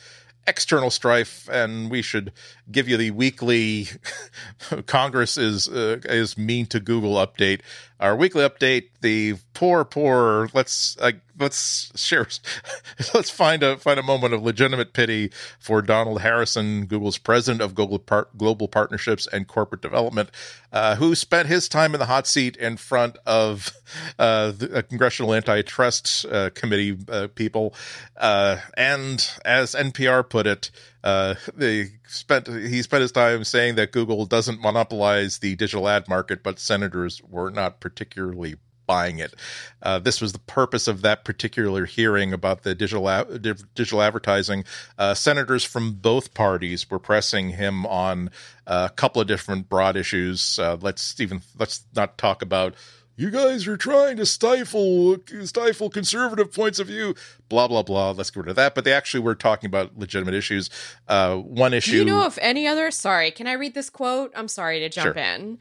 external strife, and we should give you the weekly Congress is uh, is mean to Google update. Our weekly update: the poor, poor let's let's share let's find a find a moment of legitimate pity for Donald Harrison, Google's president of global Par- global partnerships and corporate development, uh, who spent his time in the hot seat in front of uh, the congressional antitrust uh, committee uh, people, uh, and as NPR put it. Uh, they spent he spent his time saying that Google doesn't monopolize the digital ad market, but senators were not particularly buying it. Uh, this was the purpose of that particular hearing about the digital a- digital advertising. Uh, senators from both parties were pressing him on a couple of different broad issues. Uh, let's even let's not talk about you guys are trying to stifle stifle conservative points of view. Blah blah blah. Let's get rid of that. But they actually were talking about legitimate issues. Uh, one issue do you know of any other sorry can i read this quote? I'm sorry to jump sure. in.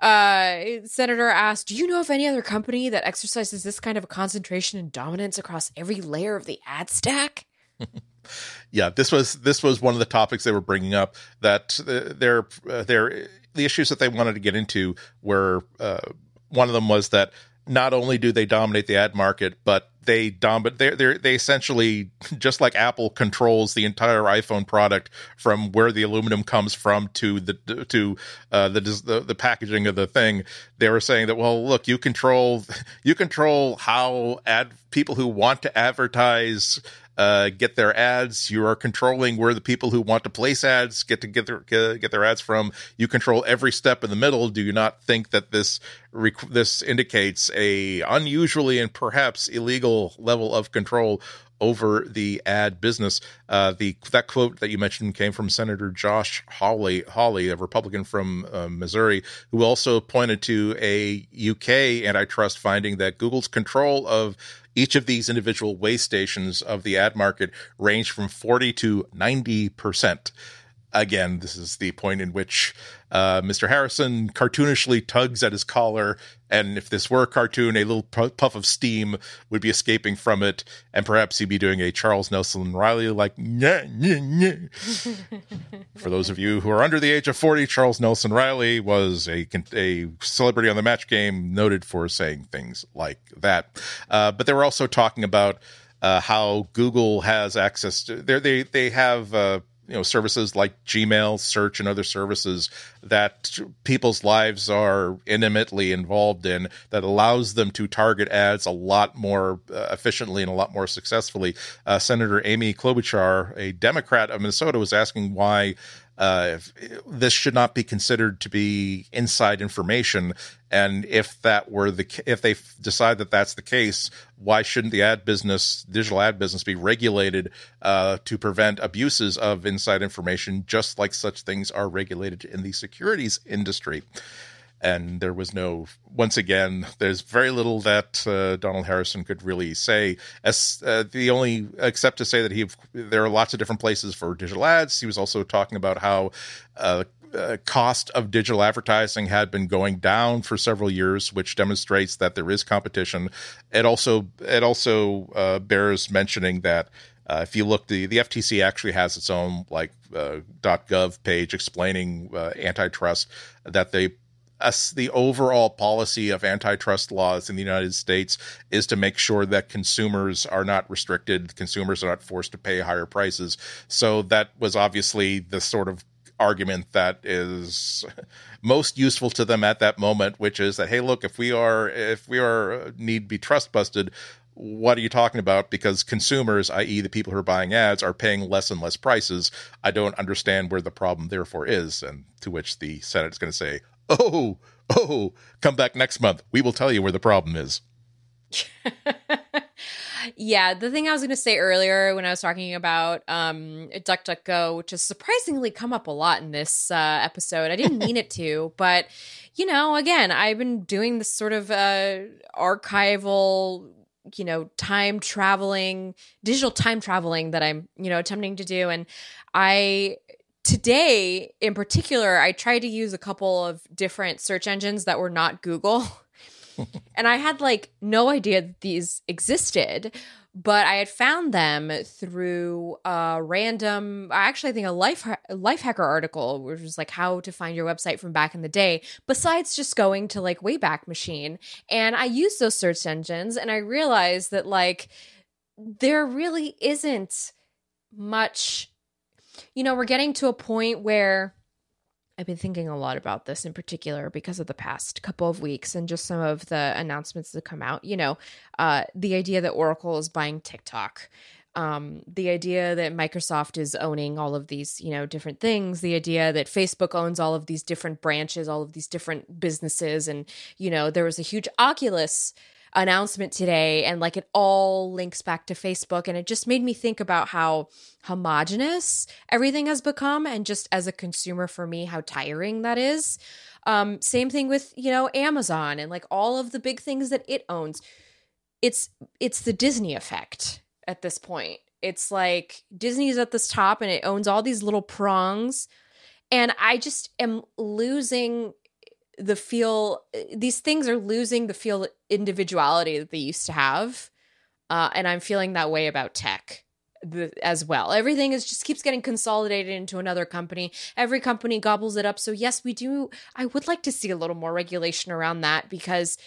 Uh, Senator asked, Do you know of any other company that exercises this kind of a concentration and dominance across every layer of the ad stack? yeah, this was this was one of the topics they were bringing up that uh, their uh, their the issues that they wanted to get into were uh, one of them was that not only do they dominate the ad market, but they dominate. They they they essentially just like Apple controls the entire iPhone product from where the aluminum comes from to the to uh, the, the the packaging of the thing. They were saying that well, look, you control you control how ad people who want to advertise uh, get their ads. You are controlling where the people who want to place ads get to get their get their ads from. You control every step in the middle. Do you not think that this this indicates a unusually and perhaps illegal level of control over the ad business. Uh, the that quote that you mentioned came from Senator Josh Hawley, Hawley, a Republican from uh, Missouri, who also pointed to a UK antitrust finding that Google's control of each of these individual way stations of the ad market range from 40 to 90 percent again, this is the point in which uh, Mr. Harrison cartoonishly tugs at his collar, and if this were a cartoon, a little puff of steam would be escaping from it, and perhaps he'd be doing a Charles Nelson Reilly like nyeh, nyeh, nyeh. For those of you who are under the age of forty, Charles Nelson Reilly was a a celebrity on the Match Game, noted for saying things like that. Uh, but they were also talking about. Uh, how Google has access to they they have uh, you know services like Gmail, search, and other services that people's lives are intimately involved in that allows them to target ads a lot more uh, efficiently and a lot more successfully. Uh, Senator Amy Klobuchar, a Democrat of Minnesota, was asking why uh, this should not be considered to be inside information. And if that were the if they decide that that's the case, why shouldn't the ad business, digital ad business, be regulated uh, to prevent abuses of inside information, just like such things are regulated in the securities industry? And there was no once again there's very little that uh, donald harrison could really say as uh, the only except to say that he there are lots of different places for digital ads he was also talking about how uh, uh, cost of digital advertising had been going down for several years, which demonstrates that there is competition. It also it also uh, bears mentioning that uh, if you look, the the FTC actually has its own like uh, .gov page explaining uh, antitrust that they us the overall policy of antitrust laws in the United States is to make sure that consumers are not restricted, consumers are not forced to pay higher prices. So that was obviously the sort of argument that is most useful to them at that moment, which is that hey, look, if we are if we are uh, need be trust busted, what are you talking about? Because consumers, i.e., the people who are buying ads, are paying less and less prices. I don't understand where the problem therefore is. And to which the Senate is going to say, oh, oh, come back next month. We will tell you where the problem is. yeah, the thing I was going to say earlier when I was talking about um, DuckDuckGo, which has surprisingly come up a lot in this uh, episode. I didn't mean it to, but you know, again, I've been doing this sort of uh, archival you know time traveling digital time traveling that i'm you know attempting to do and i today in particular, I tried to use a couple of different search engines that were not Google. and I had like no idea that these existed, but I had found them through a random, actually, I think a life life hacker article, which was like how to find your website from back in the day. Besides just going to like Wayback Machine, and I used those search engines, and I realized that like there really isn't much. You know, we're getting to a point where I've been thinking a lot about this in particular because of the past couple of weeks and just some of the announcements that come out. You know, uh, the idea that Oracle is buying TikTok, um, the idea that Microsoft is owning all of these, you know, different things, the idea that Facebook owns all of these different branches, all of these different businesses, and you know, there was a huge Oculus announcement today and like it all links back to Facebook and it just made me think about how homogenous everything has become and just as a consumer for me how tiring that is. Um same thing with, you know, Amazon and like all of the big things that it owns. It's it's the Disney effect at this point. It's like Disney's at this top and it owns all these little prongs and I just am losing the feel these things are losing the feel individuality that they used to have uh, and i'm feeling that way about tech as well. Everything is just keeps getting consolidated into another company. Every company gobbles it up. So yes we do i would like to see a little more regulation around that because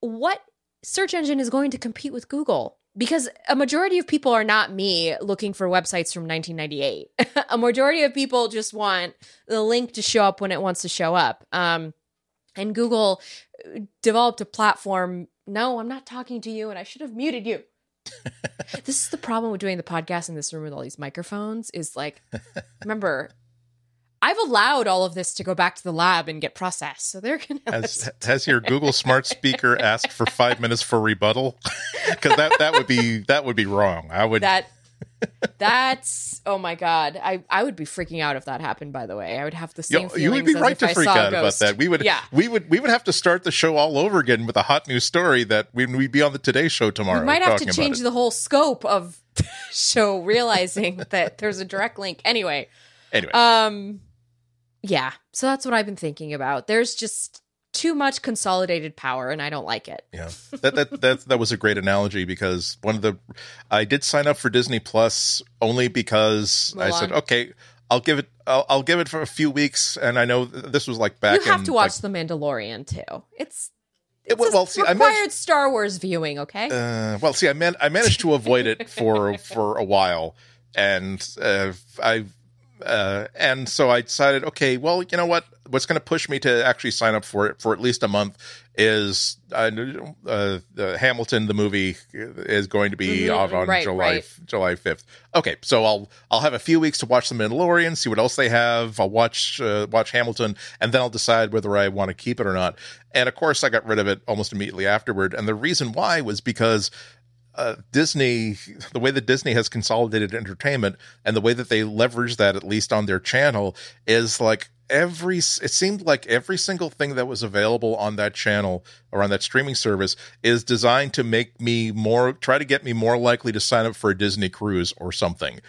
what search engine is going to compete with google? Because a majority of people are not me looking for websites from 1998 a majority of people just want the link to show up when it wants to show up. Um, and Google uh, developed a platform. No, I'm not talking to you, and I should have muted you. this is the problem with doing the podcast in this room with all these microphones. Is like, remember, I've allowed all of this to go back to the lab and get processed. So they're gonna has, has your Google Smart Speaker asked for five minutes for rebuttal? Because that that would be that would be wrong. I would that that's oh my god. I I would be freaking out if that happened. By the way, I would have the same. You, you would be right to freak out about that. We would. Yeah. We would. We would have to start the show all over again with a hot new story that when we'd be on the Today Show tomorrow. We might have to change the whole scope of show, realizing that there's a direct link. Anyway. Anyway. Um. Yeah. So that's what I've been thinking about. There's just too much consolidated power and I don't like it. Yeah. That that that that was a great analogy because one of the I did sign up for Disney Plus only because Mulan. I said, "Okay, I'll give it I'll, I'll, give it for a few weeks and I know this was like back You have in, to watch like, The Mandalorian too. It's it's well, well see, required I managed, Star Wars viewing, okay? Uh, well, see, I man, I managed to avoid it for for a while, and uh, I uh, and so I decided, okay, well, you know what? What's going to push me to actually sign up for it for at least a month is uh, uh, Hamilton. The movie is going to be mm-hmm. on right, July right. July fifth. Okay, so I'll I'll have a few weeks to watch The Mandalorian, see what else they have. I'll watch uh, watch Hamilton, and then I'll decide whether I want to keep it or not. And of course, I got rid of it almost immediately afterward. And the reason why was because uh, Disney, the way that Disney has consolidated entertainment and the way that they leverage that, at least on their channel, is like every, it seemed like every single thing that was available on that channel or on that streaming service is designed to make me more, try to get me more likely to sign up for a Disney cruise or something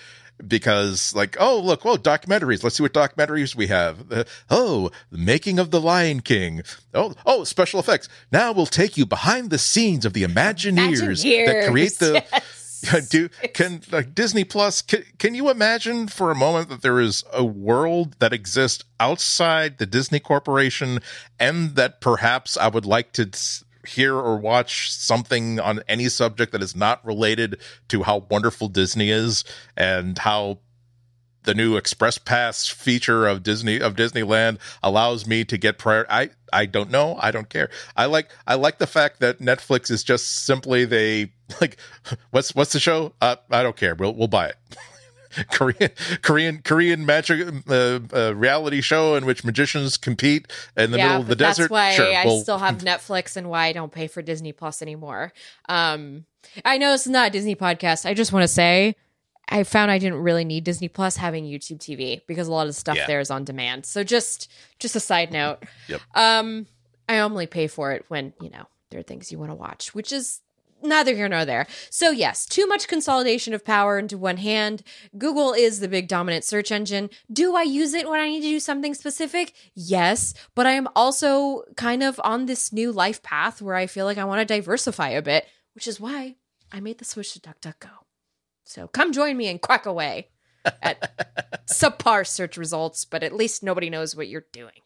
because like oh look oh documentaries let's see what documentaries we have uh, oh the making of the lion king oh oh special effects now we'll take you behind the scenes of the imagineers, imagineers. that create the yes. do can like disney plus can, can you imagine for a moment that there is a world that exists outside the disney corporation and that perhaps i would like to hear or watch something on any subject that is not related to how wonderful Disney is and how the new Express Pass feature of Disney of Disneyland allows me to get prior. I I don't know. I don't care. I like I like the fact that Netflix is just simply they like what's what's the show? Uh, I don't care. We'll we'll buy it. Korean Korean Korean magic uh, uh, reality show in which magicians compete in the yeah, middle of the that's desert. That's why sure, I well, still have Netflix and why I don't pay for Disney Plus anymore. Um, I know this is not a Disney podcast. I just want to say I found I didn't really need Disney Plus having YouTube TV because a lot of stuff yeah. there is on demand. So just just a side note. Yep. Um, I only pay for it when you know there are things you want to watch, which is neither here nor there. So, yes, too much consolidation of power into one hand. Google is the big dominant search engine. Do I use it when I need to do something specific? Yes, but I am also kind of on this new life path where I feel like I want to diversify a bit, which is why I made the switch to DuckDuckGo. So, come join me and quack away at subpar search results, but at least nobody knows what you're doing.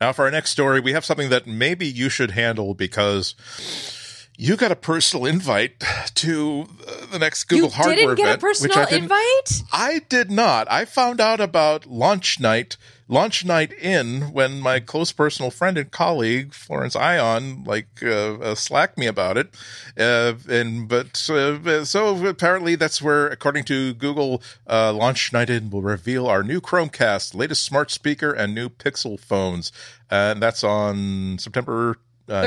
Now, for our next story, we have something that maybe you should handle because you got a personal invite to the next Google you hardware didn't get event, a personal which I invite. I did not. I found out about launch night, launch night in when my close personal friend and colleague Florence Ion like uh, uh, slacked me about it, uh, and but uh, so apparently that's where, according to Google, uh, launch night in will reveal our new Chromecast, latest smart speaker, and new Pixel phones, and that's on September uh,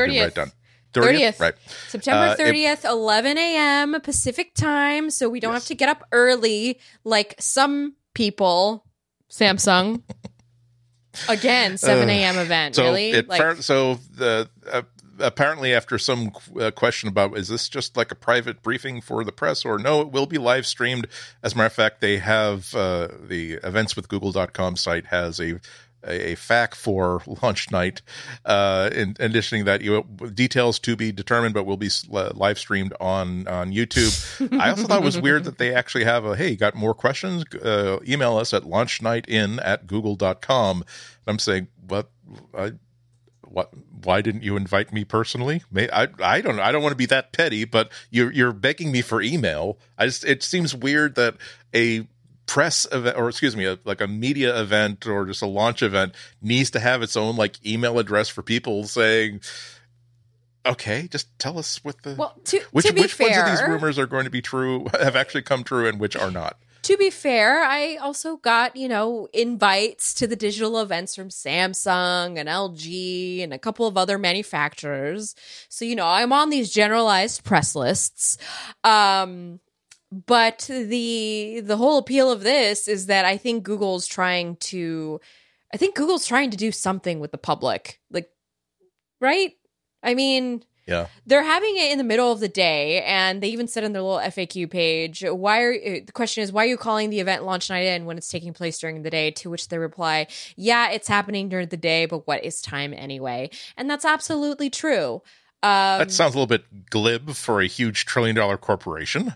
thirtieth. Uh, 30th. Right. September 30th, uh, 11 a.m. Pacific time. So we don't yes. have to get up early like some people. Samsung. Again, 7 a.m. Uh, event. So really? It, like, so the. Uh, apparently after some uh, question about is this just like a private briefing for the press or no it will be live streamed as a matter of fact they have uh, the events with google.com site has a a, a FAQ for launch night. Uh, in, in addition to that, you details to be determined, but will be live streamed on on YouTube. I also thought it was weird that they actually have a hey, got more questions? Uh, email us at launchnightin at google.com. And I'm saying, what? I, what? Why didn't you invite me personally? May, I I don't know. I don't want to be that petty, but you're you're begging me for email. I just it seems weird that a press event or excuse me a, like a media event or just a launch event needs to have its own like email address for people saying okay just tell us what the well to, which, to be which fair, ones of these rumors are going to be true have actually come true and which are not. To be fair i also got you know invites to the digital events from samsung and lg and a couple of other manufacturers. So you know i'm on these generalized press lists. Um but the the whole appeal of this is that I think Google's trying to I think Google's trying to do something with the public. Like right? I mean, yeah. They're having it in the middle of the day and they even said on their little FAQ page, why are the question is why are you calling the event launch night in when it's taking place during the day? To which they reply, "Yeah, it's happening during the day, but what is time anyway?" And that's absolutely true. Um, that sounds a little bit glib for a huge trillion dollar corporation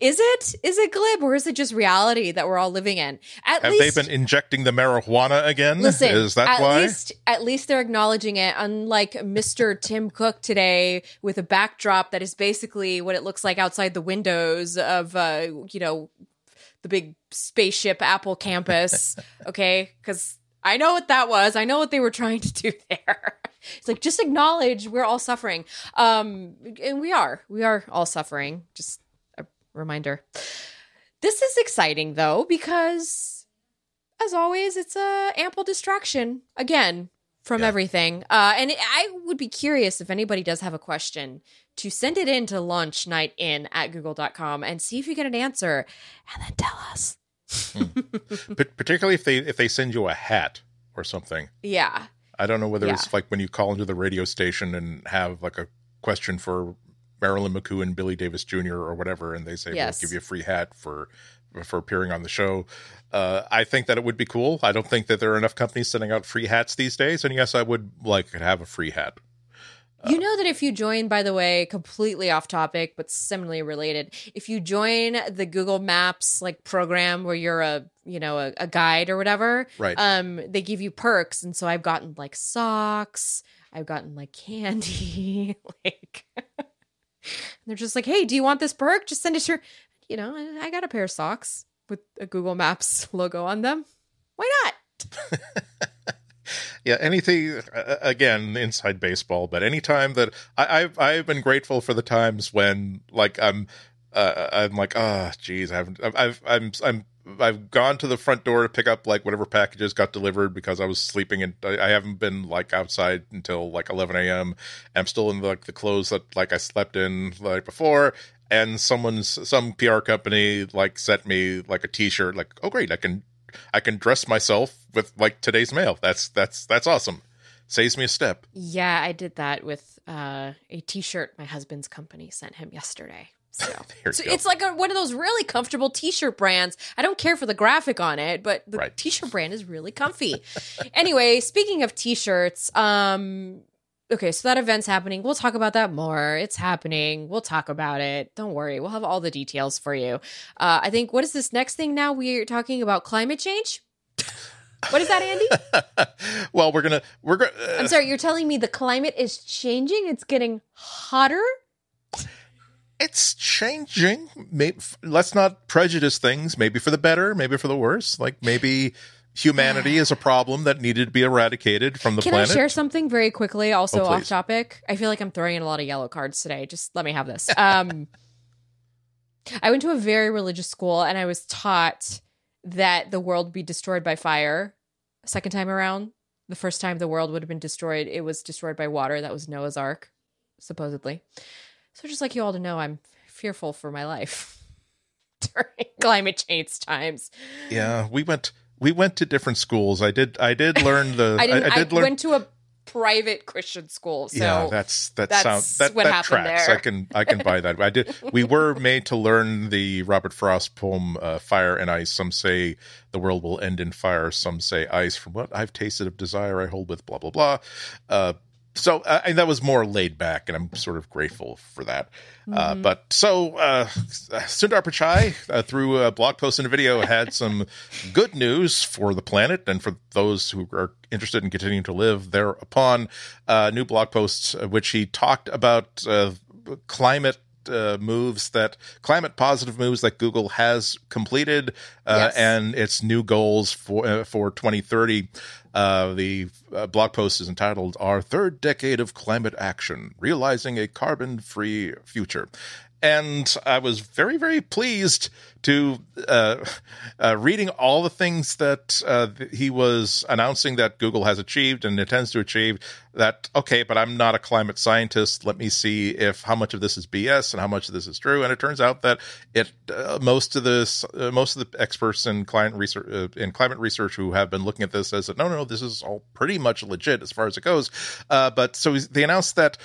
is it? Is it glib or is it just reality that we're all living in? At have least, they been injecting the marijuana again? Listen is that at why? least at least they're acknowledging it unlike mr tim cook today with a backdrop that is basically what it looks like outside the windows of uh you know the big spaceship apple campus okay? Because i know what that was. I know what they were trying to do there. It's like just acknowledge we're all suffering. Um and we are. We are all suffering. Just reminder. This is exciting though because as always it's a ample distraction again from yeah. everything. Uh, and I would be curious if anybody does have a question to send it in to launch night in at google.com and see if you get an answer and then tell us. hmm. Particularly if they if they send you a hat or something. Yeah. I don't know whether yeah. it's like when you call into the radio station and have like a question for Marilyn McCoo and Billy Davis Jr. or whatever, and they say yes. we'll give you a free hat for for appearing on the show. Uh, I think that it would be cool. I don't think that there are enough companies sending out free hats these days, and yes, I would like to have a free hat. You know that if you join, by the way, completely off topic, but similarly related, if you join the Google Maps like program where you're a you know a, a guide or whatever, right? Um, they give you perks, and so I've gotten like socks, I've gotten like candy, like they're just like, hey, do you want this perk? Just send it your, you know, I got a pair of socks with a Google Maps logo on them. Why not? yeah, anything again inside baseball, but anytime that I, have I've been grateful for the times when like I'm uh, I'm like, oh, geez, I haven't, I've, I'm, I'm I've gone to the front door to pick up like whatever packages got delivered because I was sleeping and I, haven't been like outside until like 11 a.m. I'm still in like the clothes that like I slept in like before. And someone's some PR company like sent me like a T-shirt. Like, oh great, I can I can dress myself with like today's mail. That's that's that's awesome. saves me a step. Yeah, I did that with uh, a T-shirt my husband's company sent him yesterday. So, so it's like a, one of those really comfortable T-shirt brands. I don't care for the graphic on it, but the right. T-shirt brand is really comfy. anyway, speaking of T-shirts, um, okay, so that event's happening. We'll talk about that more. It's happening. We'll talk about it. Don't worry. We'll have all the details for you. Uh, I think what is this next thing now? We're talking about climate change. What is that, Andy? well, we're gonna we're gonna. Uh, I'm sorry. You're telling me the climate is changing. It's getting hotter. It's changing. Maybe, let's not prejudice things. Maybe for the better. Maybe for the worse. Like maybe humanity is a problem that needed to be eradicated from the Can planet. Can I share something very quickly? Also oh, off topic. I feel like I'm throwing in a lot of yellow cards today. Just let me have this. Um, I went to a very religious school, and I was taught that the world would be destroyed by fire. Second time around, the first time the world would have been destroyed, it was destroyed by water. That was Noah's Ark, supposedly. So, just like you all to know, I'm fearful for my life during climate change times. Yeah, we went we went to different schools. I did I did learn the I, I, I did I learn, went to a private Christian school. So yeah, that's that that's sounds that, what that tracks. There. I can I can buy that. I did. We were made to learn the Robert Frost poem uh, "Fire and Ice." Some say the world will end in fire. Some say ice. From what I've tasted of desire, I hold with blah blah blah. Uh, so uh, and that was more laid back, and I'm sort of grateful for that. Uh, mm-hmm. Uh, but so uh, Sundar Pichai, uh, through a blog post and a video, had some good news for the planet and for those who are interested in continuing to live thereupon. Uh, new blog posts, uh, which he talked about uh, climate uh, moves that climate positive moves that Google has completed uh, yes. and its new goals for uh, for 2030. Uh, the uh, blog post is entitled "Our Third Decade of Climate Action: Realizing a Carbon-Free Future," and I was very, very pleased to uh, uh, reading all the things that uh, he was announcing that Google has achieved and intends to achieve. That okay, but I'm not a climate scientist. Let me see if how much of this is BS and how much of this is true. And it turns out that it uh, most of this uh, most of the experts in climate research uh, in climate research who have been looking at this says that no, no, no, this is all pretty much legit as far as it goes. but so they announced that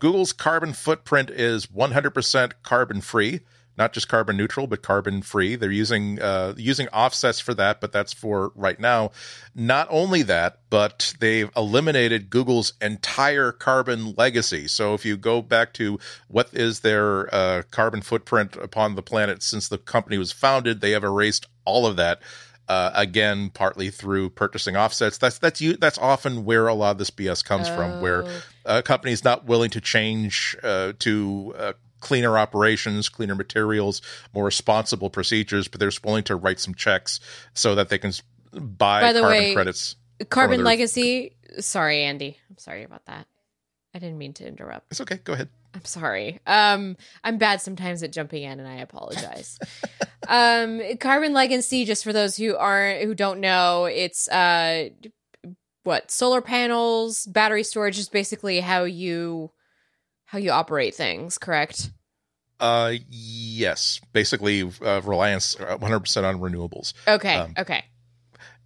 Google's carbon footprint is 100% carbon free not just carbon neutral but carbon free. They're using uh, using offsets for that, but that's for right now. Not only that, but they've eliminated Google's entire carbon legacy. So if you go back to what is their uh, carbon footprint upon the planet since the company was founded, they have erased all of that. Uh, again, partly through purchasing offsets. That's that's you. That's often where a lot of this BS comes oh. from, where a company is not willing to change uh, to uh, cleaner operations, cleaner materials, more responsible procedures, but they're willing to write some checks so that they can buy By the carbon way, credits. Carbon other... legacy. Sorry, Andy. I'm sorry about that. I didn't mean to interrupt. It's okay. Go ahead. I'm sorry. Um, I'm bad sometimes at jumping in, and I apologize. um, carbon legacy, just for those who aren't who don't know, it's uh, what solar panels, battery storage is basically how you how you operate things, correct? Uh, yes. Basically, uh, reliance 100% uh, on renewables. Okay. Um, okay.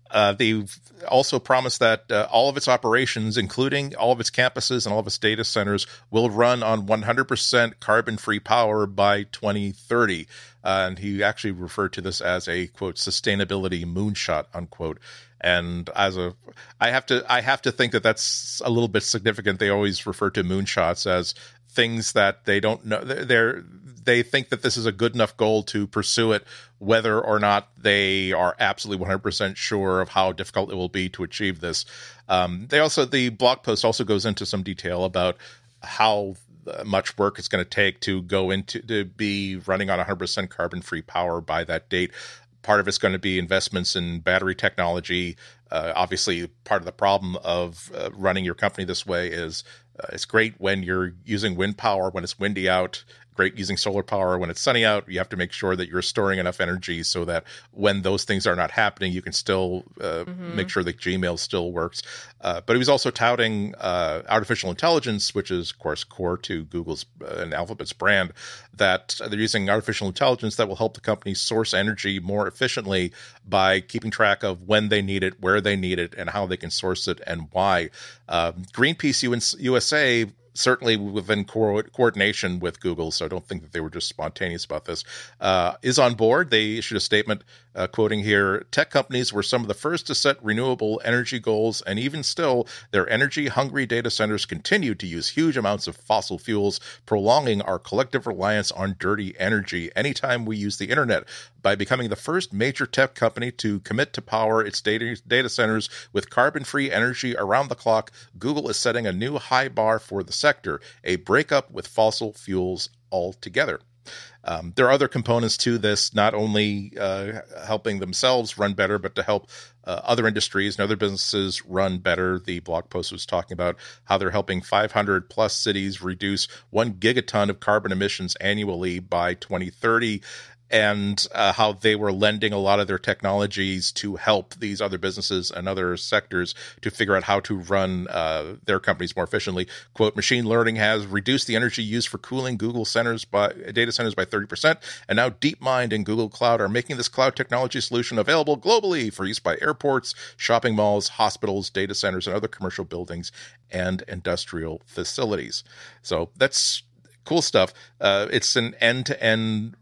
Uh, they've also promised that uh, all of its operations, including all of its campuses and all of its data centers, will run on 100% carbon free power by 2030. Uh, and he actually referred to this as a quote sustainability moonshot unquote. And as a, I have to, I have to think that that's a little bit significant. They always refer to moonshots as things that they don't know they're they think that this is a good enough goal to pursue it whether or not they are absolutely 100% sure of how difficult it will be to achieve this. Um, they also the blog post also goes into some detail about how much work it's going to take to go into to be running on 100% carbon free power by that date. Part of it's going to be investments in battery technology. Uh, obviously part of the problem of uh, running your company this way is uh, it's great when you're using wind power when it's windy out, great using solar power when it's sunny out. You have to make sure that you're storing enough energy so that when those things are not happening, you can still uh, mm-hmm. make sure that Gmail still works. Uh, but he was also touting uh, artificial intelligence, which is, of course, core to Google's uh, and Alphabet's brand, that they're using artificial intelligence that will help the company source energy more efficiently by keeping track of when they need it, where they need it, and how they can source it and why. Uh, Greenpeace USA certainly within co- coordination with Google, so I don't think that they were just spontaneous about this, uh, is on board. They issued a statement uh, quoting here Tech companies were some of the first to set renewable energy goals, and even still, their energy hungry data centers continue to use huge amounts of fossil fuels, prolonging our collective reliance on dirty energy anytime we use the internet. By becoming the first major tech company to commit to power its data, data centers with carbon free energy around the clock, Google is setting a new high bar for the sector, a breakup with fossil fuels altogether. Um, there are other components to this, not only uh, helping themselves run better, but to help uh, other industries and other businesses run better. The blog post was talking about how they're helping 500 plus cities reduce one gigaton of carbon emissions annually by 2030 and uh, how they were lending a lot of their technologies to help these other businesses and other sectors to figure out how to run uh, their companies more efficiently. "Quote: Machine learning has reduced the energy used for cooling Google centers by data centers by thirty percent, and now DeepMind and Google Cloud are making this cloud technology solution available globally for use by airports, shopping malls, hospitals, data centers, and other commercial buildings and industrial facilities." So that's cool stuff. Uh, it's an end-to-end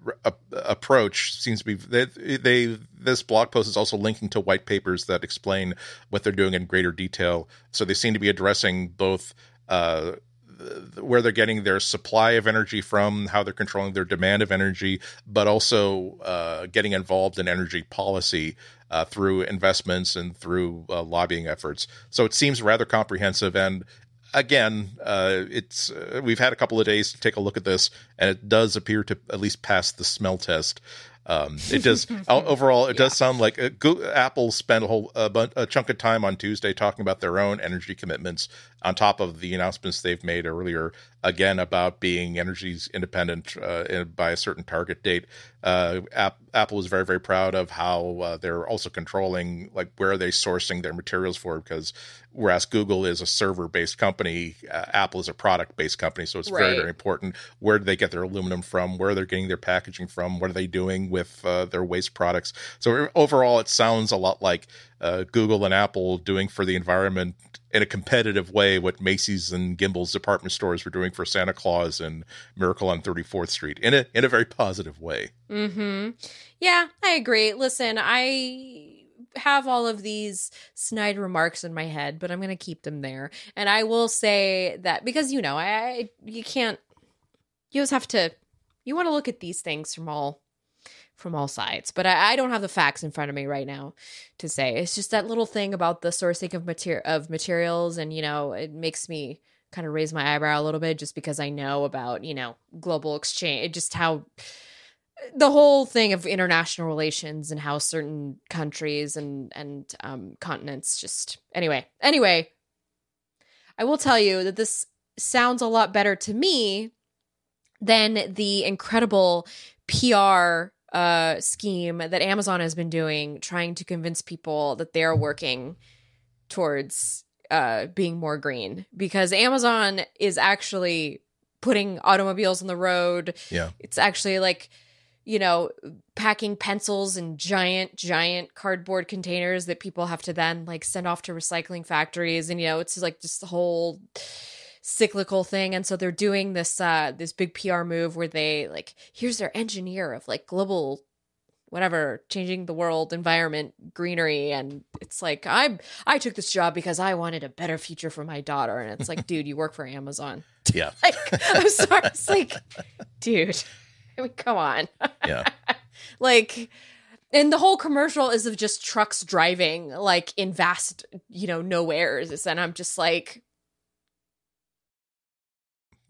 approach. Seems to be they, they. This blog post is also linking to white papers that explain what they're doing in greater detail. So they seem to be addressing both. Uh, where they're getting their supply of energy from, how they're controlling their demand of energy, but also uh, getting involved in energy policy uh, through investments and through uh, lobbying efforts. So it seems rather comprehensive, and again, uh, it's uh, we've had a couple of days to take a look at this, and it does appear to at least pass the smell test. Um, it does overall. It yeah. does sound like uh, Google, Apple spent a whole a, a, chunk of time on Tuesday talking about their own energy commitments on top of the announcements they've made earlier. Again, about being energy independent uh, by a certain target date. Uh, App, Apple is very very proud of how uh, they're also controlling like where are they sourcing their materials for because whereas Google is a server based company, uh, Apple is a product based company. So it's right. very, very important. Where do they get their aluminum from? Where they're getting their packaging from? What are they doing with uh, their waste products? So overall, it sounds a lot like uh, Google and Apple doing for the environment in a competitive way what Macy's and Gimbel's department stores were doing for Santa Claus and Miracle on 34th Street in a in a very positive way. Mhm. Yeah, I agree. Listen, I have all of these snide remarks in my head, but I'm going to keep them there. And I will say that because you know, I, you can't you just have to you want to look at these things from all from all sides. But I, I, don't have the facts in front of me right now to say. It's just that little thing about the sourcing of material of materials, and you know, it makes me kind of raise my eyebrow a little bit just because I know about you know global exchange, just how the whole thing of international relations and how certain countries and and um, continents just anyway anyway i will tell you that this sounds a lot better to me than the incredible pr uh, scheme that amazon has been doing trying to convince people that they're working towards uh, being more green. Because amazon is actually putting automobiles on the road. Yeah. It's actually like you know, packing pencils in giant, giant cardboard containers that people have to then like send off to recycling factories. And, you know, it's like just the whole cyclical thing. And so they're doing this, uh, this big PR move where they like, here's their engineer of like global whatever changing the world environment greenery and it's like i'm i took this job because i wanted a better future for my daughter and it's like dude you work for amazon yeah like i'm sorry it's like dude I mean, come on. Yeah. like, and the whole commercial is of just trucks driving like in vast, you know, nowheres. And I'm just like,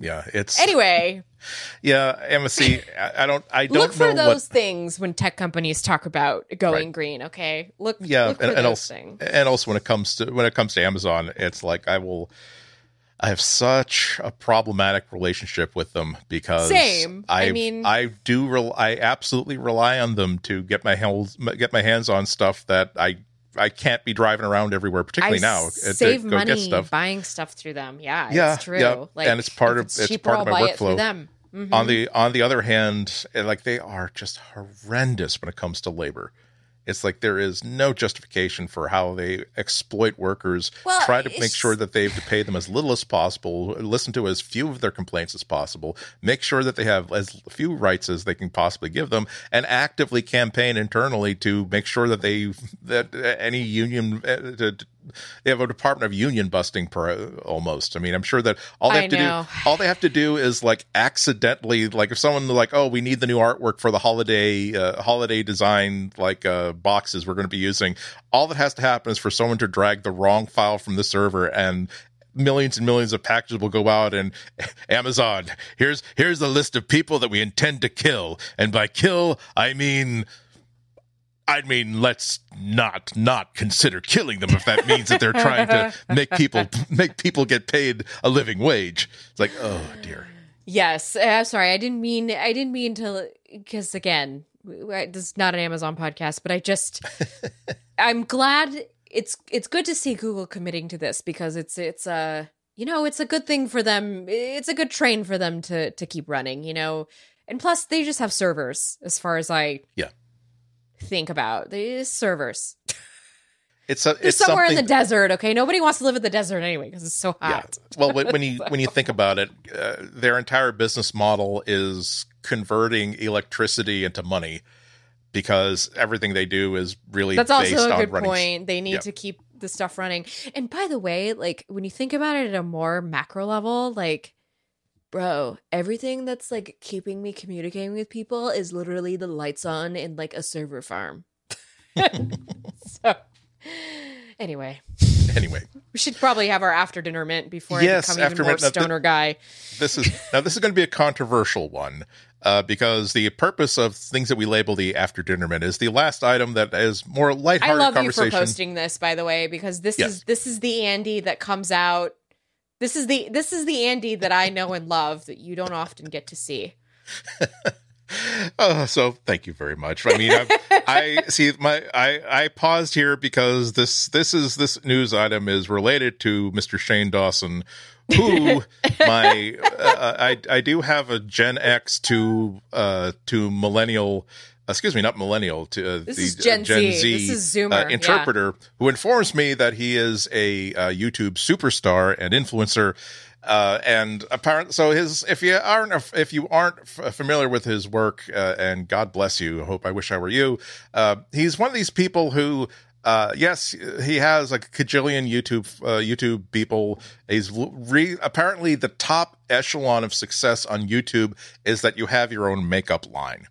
yeah, it's anyway. Yeah, Emma. See, I, don't. I don't look for those what... things when tech companies talk about going right. green. Okay, look. Yeah, look and, and also, things. and also when it comes to when it comes to Amazon, it's like I will I have such a problematic relationship with them because same. I, I mean, I do. Re- I absolutely rely on them to get my hands get my hands on stuff that I I can't be driving around everywhere, particularly I now. Save money stuff. buying stuff through them. Yeah, yeah, it's true. Yeah. Like, and it's part of it's, it's part of my workflow. them. Mm-hmm. On the on the other hand, eh, like they are just horrendous when it comes to labor. It's like there is no justification for how they exploit workers, well, try to make sure that they have to pay them as little as possible, listen to as few of their complaints as possible, make sure that they have as few rights as they can possibly give them, and actively campaign internally to make sure that they that any union uh, to, they have a department of union busting per almost. I mean, I'm sure that all they have to do all they have to do is like accidentally like if someone like oh we need the new artwork for the holiday uh, holiday design like uh, boxes we're going to be using. All that has to happen is for someone to drag the wrong file from the server and millions and millions of packages will go out and Amazon here's here's the list of people that we intend to kill and by kill I mean I mean, let's not not consider killing them if that means that they're trying to make people make people get paid a living wage. It's like, oh dear. Yes, uh, sorry, I didn't mean I didn't mean to because again, this is not an Amazon podcast, but I just I'm glad it's it's good to see Google committing to this because it's it's a you know it's a good thing for them. It's a good train for them to to keep running. You know, and plus they just have servers as far as I yeah think about. These servers. It's a, it's somewhere in the desert. Okay, nobody wants to live in the desert anyway because it's so hot. Yeah. Well, when you when you think about it, uh, their entire business model is converting electricity into money because everything they do is really that's also a good running. point. They need to keep the stuff running. And by the way, like when you think about it at a more macro level, like bro, everything that's like keeping me communicating with people is literally the lights on in like a server farm. so, anyway. Anyway, we should probably have our after dinner mint before yes, I become even more stoner guy. This is now. This is going to be a controversial one. Uh, because the purpose of things that we label the after dinner mint is the last item that is more lighthearted. I love you for posting this, by the way, because this yes. is this is the Andy that comes out this is the this is the Andy that I know and love that you don't often get to see. oh, so thank you very much. I mean, I, I see my I I paused here because this this is this news item is related to Mr. Shane Dawson, who my uh, I I do have a Gen X to uh to millennial excuse me, not millennial, to uh, this the is Gen, Gen Z, Z this is Zoomer, uh, interpreter yeah. who informs me that he is a uh, YouTube superstar and influencer. Uh, and apparently, so his if you aren't if you aren't f- familiar with his work, uh, and God bless you, I hope I wish I were you. Uh, he's one of these people who uh, yes, he has like a cajillion YouTube uh, YouTube people. He's re- apparently the top echelon of success on YouTube is that you have your own makeup line.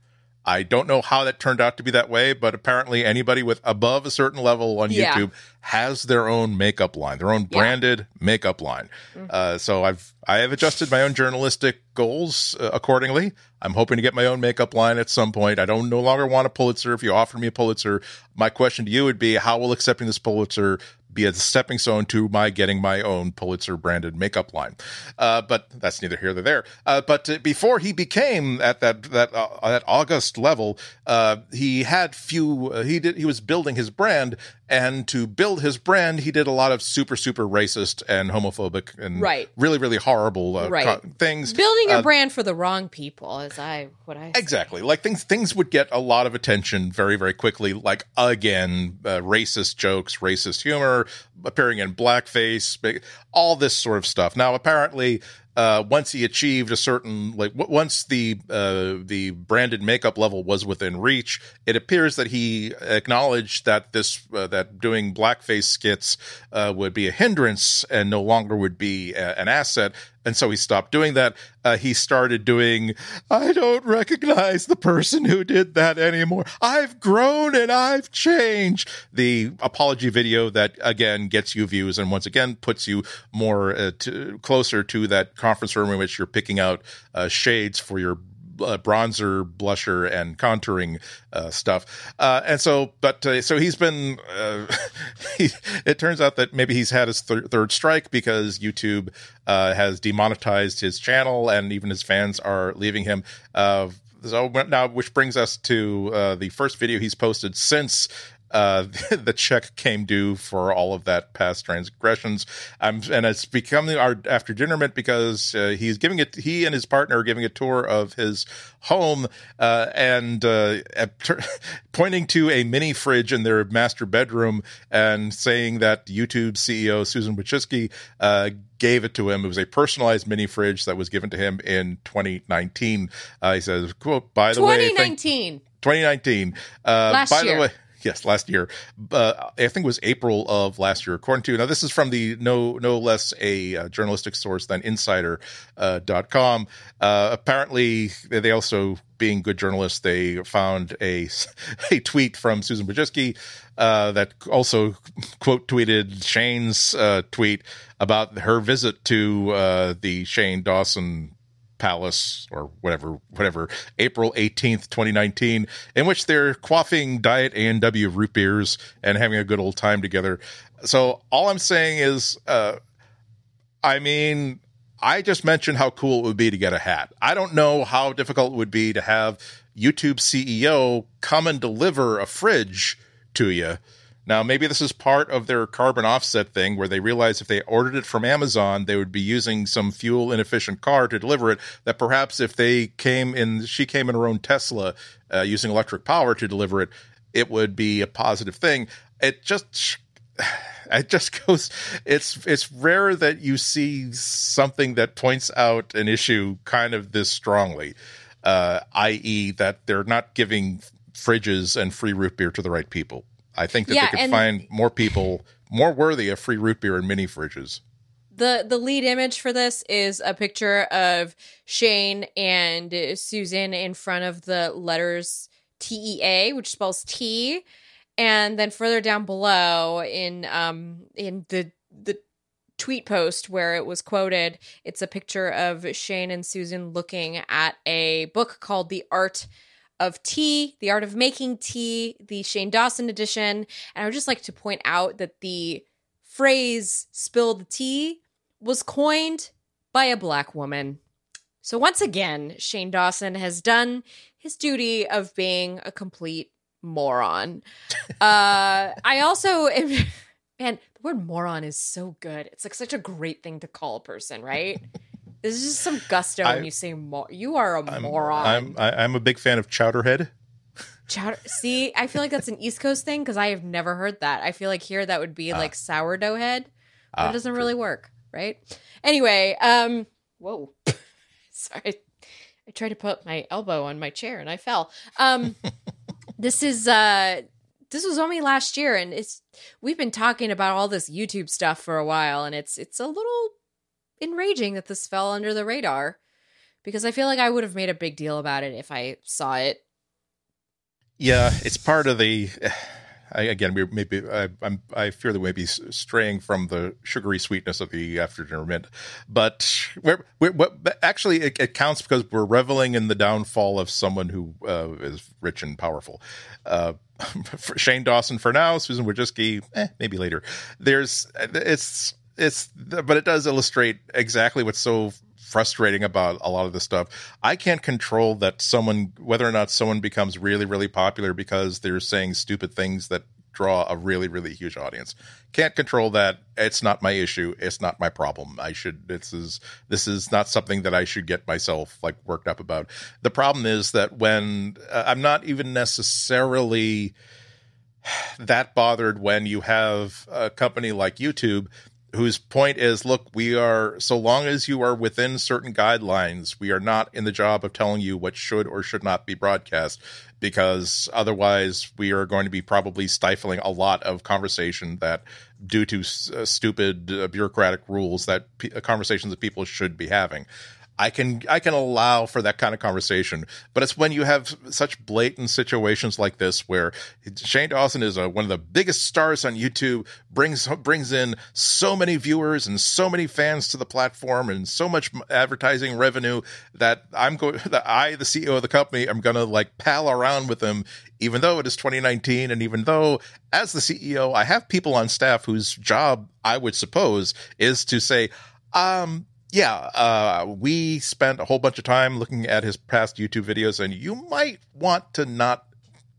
I don't know how that turned out to be that way, but apparently anybody with above a certain level on yeah. YouTube has their own makeup line, their own branded yeah. makeup line. Mm-hmm. Uh, so I've I have adjusted my own journalistic goals uh, accordingly. I'm hoping to get my own makeup line at some point. I don't no longer want a Pulitzer. If you offer me a Pulitzer, my question to you would be, how will accepting this Pulitzer be a stepping stone to my getting my own Pulitzer branded makeup line. Uh, but that's neither here nor there. Uh, but before he became at that that uh, that August level, uh, he had few. Uh, he did. He was building his brand, and to build his brand, he did a lot of super super racist and homophobic and right. really really horrible uh, right. co- things. Building a uh, brand for the wrong people, is I what I exactly like things things would get a lot of attention very very quickly. Like again, uh, racist jokes, racist humor appearing in blackface, all this sort of stuff. Now, apparently, uh, once he achieved a certain like w- once the uh, the branded makeup level was within reach, it appears that he acknowledged that this uh, that doing blackface skits uh, would be a hindrance and no longer would be a- an asset and so he stopped doing that. Uh, he started doing, I don't recognize the person who did that anymore. I've grown and I've changed. The apology video that again gets you views and once again puts you more uh, to, closer to that conference room in which you're picking out uh, shades for your uh, bronzer, blusher, and contouring uh, stuff. Uh, and so, but uh, so he's been. Uh, he, it turns out that maybe he's had his thir- third strike because YouTube uh, has demonetized his channel, and even his fans are leaving him. so now, which brings us to the first video he's posted since uh, the check came due for all of that past transgressions. Um, and it's becoming our after dinnerment because uh, he's giving it. He and his partner are giving a tour of his home uh, and uh, pointing to a mini fridge in their master bedroom and saying that YouTube CEO Susan Wojcicki uh, gave it to him. It was a personalized mini fridge that was given to him in 2019. Uh, he says, "quote By the 2019. way, 2019. Uh, Last by year. the way, yes, last year. Uh, I think it was April of last year. According to now, this is from the no no less a uh, journalistic source than Insider.com. Uh, uh, apparently, they also, being good journalists, they found a a tweet from Susan Wojcicki uh, that also quote tweeted Shane's tweet about her visit to the Shane Dawson Palace or whatever, whatever, April 18th, 2019, in which they're quaffing Diet A&W root beers and having a good old time together. So all I'm saying is, uh, I mean, I just mentioned how cool it would be to get a hat. I don't know how difficult it would be to have YouTube CEO come and deliver a fridge to you now, maybe this is part of their carbon offset thing where they realize if they ordered it from Amazon, they would be using some fuel inefficient car to deliver it. That perhaps if they came in, she came in her own Tesla uh, using electric power to deliver it, it would be a positive thing. It just. It just goes. It's it's rare that you see something that points out an issue kind of this strongly, uh, i.e., that they're not giving fridges and free root beer to the right people. I think that yeah, they could find more people more worthy of free root beer and mini fridges. The the lead image for this is a picture of Shane and Susan in front of the letters T E A, which spells tea, and then further down below in um in the the tweet post where it was quoted, it's a picture of Shane and Susan looking at a book called The Art of tea, the art of making tea, the Shane Dawson edition. And I would just like to point out that the phrase spill the tea was coined by a black woman. So once again, Shane Dawson has done his duty of being a complete moron. uh, I also am, man, the word moron is so good. It's like such a great thing to call a person, right? This is just some gusto I, when you say mo- you are a I'm, moron. I'm I'm a big fan of Chowderhead. Chowder. See, I feel like that's an East Coast thing because I have never heard that. I feel like here that would be uh, like sourdough head, but uh, it doesn't true. really work, right? Anyway, um, whoa, sorry, I tried to put my elbow on my chair and I fell. Um, this is uh, this was only last year, and it's we've been talking about all this YouTube stuff for a while, and it's it's a little enraging that this fell under the radar because I feel like I would have made a big deal about it if I saw it. Yeah, it's part of the. I, again, we maybe I, am I fear that we may be straying from the sugary sweetness of the after dinner mint, but we're, we're, we're actually it, it, counts because we're reveling in the downfall of someone who uh, is rich and powerful. Uh, Shane Dawson for now, Susan Wojcicki, eh, maybe later. There's it's it's but it does illustrate exactly what's so frustrating about a lot of this stuff. I can't control that someone whether or not someone becomes really really popular because they're saying stupid things that draw a really really huge audience. Can't control that. It's not my issue. It's not my problem. I should this is this is not something that I should get myself like worked up about. The problem is that when uh, I'm not even necessarily that bothered when you have a company like YouTube whose point is look we are so long as you are within certain guidelines we are not in the job of telling you what should or should not be broadcast because otherwise we are going to be probably stifling a lot of conversation that due to uh, stupid uh, bureaucratic rules that p- uh, conversations that people should be having I can I can allow for that kind of conversation. But it's when you have such blatant situations like this where Shane Dawson is a, one of the biggest stars on YouTube, brings brings in so many viewers and so many fans to the platform and so much advertising revenue that I'm going that I the CEO of the company I'm going to like pal around with him even though it is 2019 and even though as the CEO I have people on staff whose job I would suppose is to say um yeah, uh, we spent a whole bunch of time looking at his past YouTube videos, and you might want to not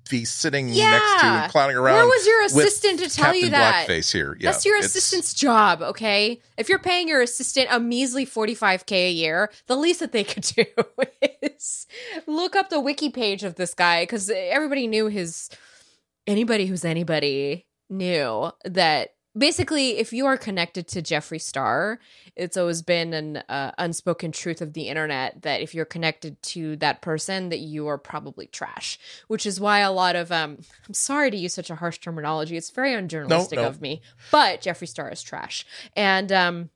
be sitting yeah. next to and clowning around. Where was your assistant to tell Captain you that? Blackface here. Yeah, That's your assistant's job, okay? If you're paying your assistant a measly 45k a year, the least that they could do is look up the wiki page of this guy because everybody knew his. Anybody who's anybody knew that basically, if you are connected to Jeffree Star, it's always been an uh, unspoken truth of the internet that if you're connected to that person, that you are probably trash. Which is why a lot of um, I'm sorry to use such a harsh terminology. It's very unjournalistic of me, but Jeffree Star is trash, and um,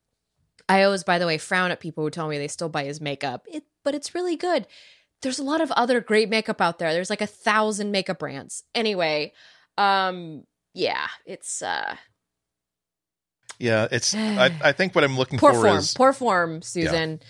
I always, by the way, frown at people who tell me they still buy his makeup. It, but it's really good. There's a lot of other great makeup out there. There's like a thousand makeup brands. Anyway, um, yeah, it's uh yeah, it's. I, I think what I'm looking poor for form, is poor form, Susan. Yeah.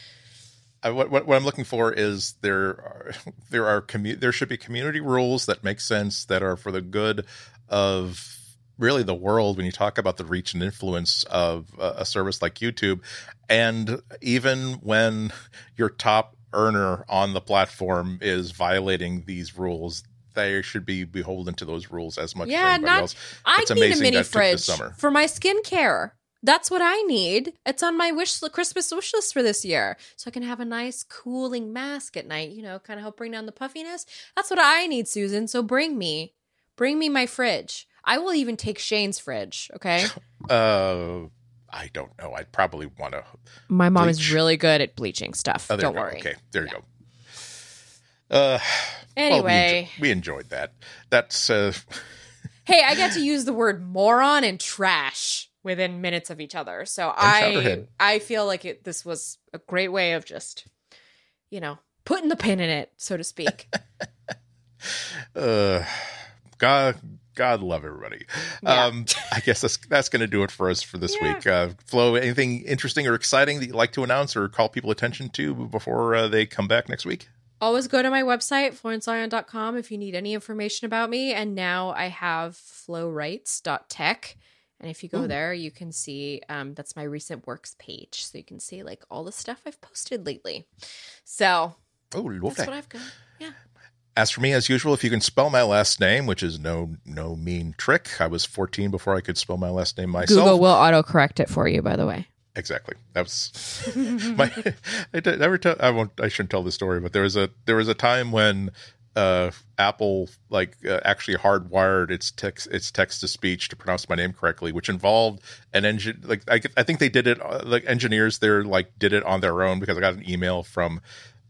I, what, what, what I'm looking for is there are there are commu- there should be community rules that make sense that are for the good of really the world when you talk about the reach and influence of a, a service like YouTube, and even when your top earner on the platform is violating these rules, they should be beholden to those rules as much yeah, as anybody not, else. It's I need a mini fridge for my skincare. That's what I need. It's on my wish Christmas wish list for this year. So I can have a nice cooling mask at night, you know, kind of help bring down the puffiness. That's what I need, Susan. So bring me. Bring me my fridge. I will even take Shane's fridge, okay? Uh I don't know. I'd probably want to My mom bleach. is really good at bleaching stuff. Oh, don't worry. Okay, there you go. Uh anyway, well, we, enjoy- we, enjoyed that. That's uh Hey, I got to use the word moron and trash within minutes of each other. So I I feel like it this was a great way of just you know, putting the pin in it, so to speak. uh God God love everybody. Yeah. Um I guess that's that's gonna do it for us for this yeah. week. Uh Flo, anything interesting or exciting that you'd like to announce or call people attention to before uh, they come back next week? Always go to my website, florenceion.com, if you need any information about me. And now I have flowrights.tech and if you go Ooh. there, you can see um, that's my recent works page. So you can see like all the stuff I've posted lately. So oh, that's that. what I've got. Yeah. As for me, as usual, if you can spell my last name, which is no no mean trick, I was 14 before I could spell my last name myself. Google will autocorrect it for you, by the way. Exactly. That was my. I never tell. I won't. I shouldn't tell the story, but there was a there was a time when uh, Apple like uh, actually hardwired its text its text to speech to pronounce my name correctly, which involved an engine. Like I, I think they did it uh, like engineers there like did it on their own because I got an email from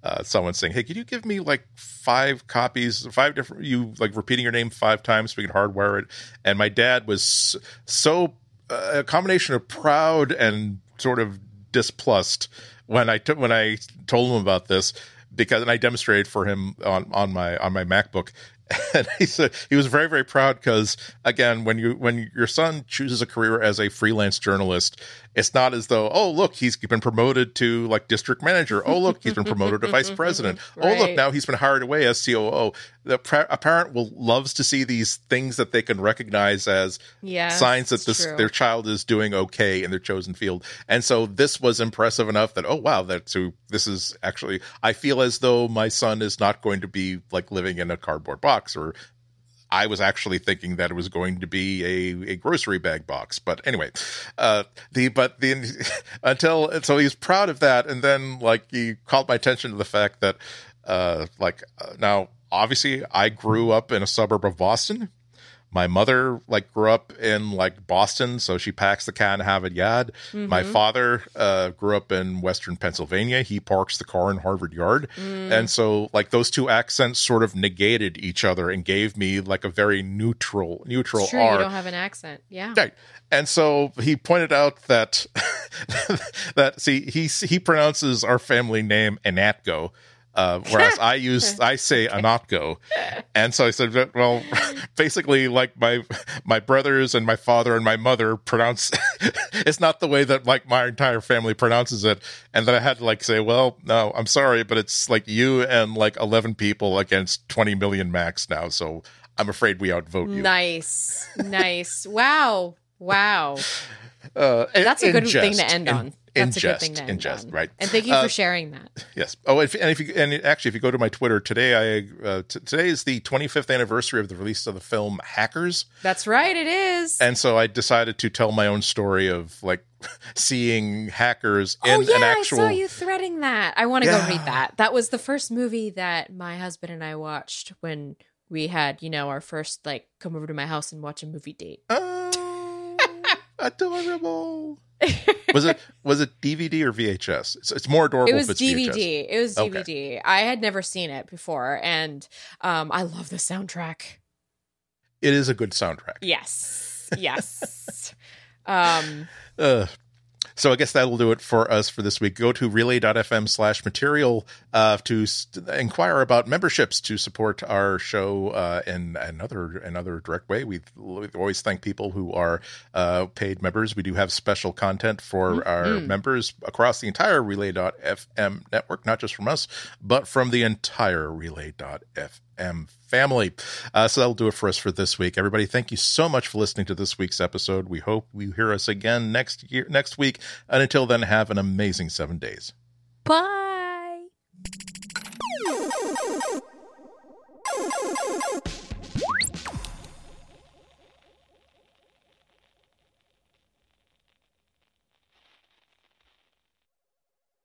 uh, someone saying, "Hey, could you give me like five copies, five different you like repeating your name five times so we can hardwire it?" And my dad was so uh, a combination of proud and sort of displussed when I took when I told him about this because and I demonstrated for him on on my on my MacBook and he said he was very very proud because again when you when your son chooses a career as a freelance journalist it's not as though oh look he's been promoted to like district manager. Oh look he's been promoted to vice president. Right. oh look now he's been hired away as coo the a parent will loves to see these things that they can recognize as yes, signs that this true. their child is doing okay in their chosen field. And so this was impressive enough that oh wow that so this is actually i feel as though my son is not going to be like living in a cardboard box box or I was actually thinking that it was going to be a, a grocery bag box, but anyway, uh, the but the until so he's proud of that, and then like he called my attention to the fact that uh, like uh, now obviously I grew up in a suburb of Boston, my mother like grew up in like Boston, so she packs the cat and have it yad. Mm-hmm. My father uh, grew up in Western Pennsylvania. He parks the car in Harvard Yard, mm. and so like those two accents sort of negated each other and gave me like a very neutral neutral. It's true, R. you don't have an accent, yeah. Right. And so he pointed out that that see he he pronounces our family name Ihnatko, uh, whereas I use I say Ihnatko, and so I said, well, basically, like my my brothers and my father and my mother pronounce it's not the way that like my entire family pronounces it, and then I had to like say, well, no, I'm sorry, but it's like you and like 11 people against 20 million max now, so I'm afraid we outvote you. Nice, nice, wow, wow. Uh, That's a good thing to end on. That's in jest, in jest, right? And thank you uh, for sharing that. Yes. Oh, and if you and actually, if you go to my Twitter today, I uh, t- today is the 25th anniversary of the release of the film Hackers. That's right, it is. And so I decided to tell my own story of like seeing hackers in oh, yeah, an actual. I saw you threading that. I want to yeah. go read that. That was the first movie that my husband and I watched when we had, you know, our first like come over to my house and watch a movie date. Oh, adorable was it was it DVD or VHS? It's, it's more adorable. It was DVD. VHS. It was DVD. Okay. I had never seen it before, and um, I love the soundtrack. It is a good soundtrack. Yes, yes. um, uh, so I guess that'll do it for us for this week. Go to relay.fm slash material uh, to st- inquire about memberships to support our show uh, in another another direct way. We always thank people who are uh, paid members. We do have special content for mm-hmm. our members across the entire relay.fm network, not just from us, but from the entire relay.fm family. Uh, so that'll do it for us for this week. Everybody, thank you so much for listening to this week's episode. We hope you hear us again next year, next week. And until then, have an amazing seven days. Bye.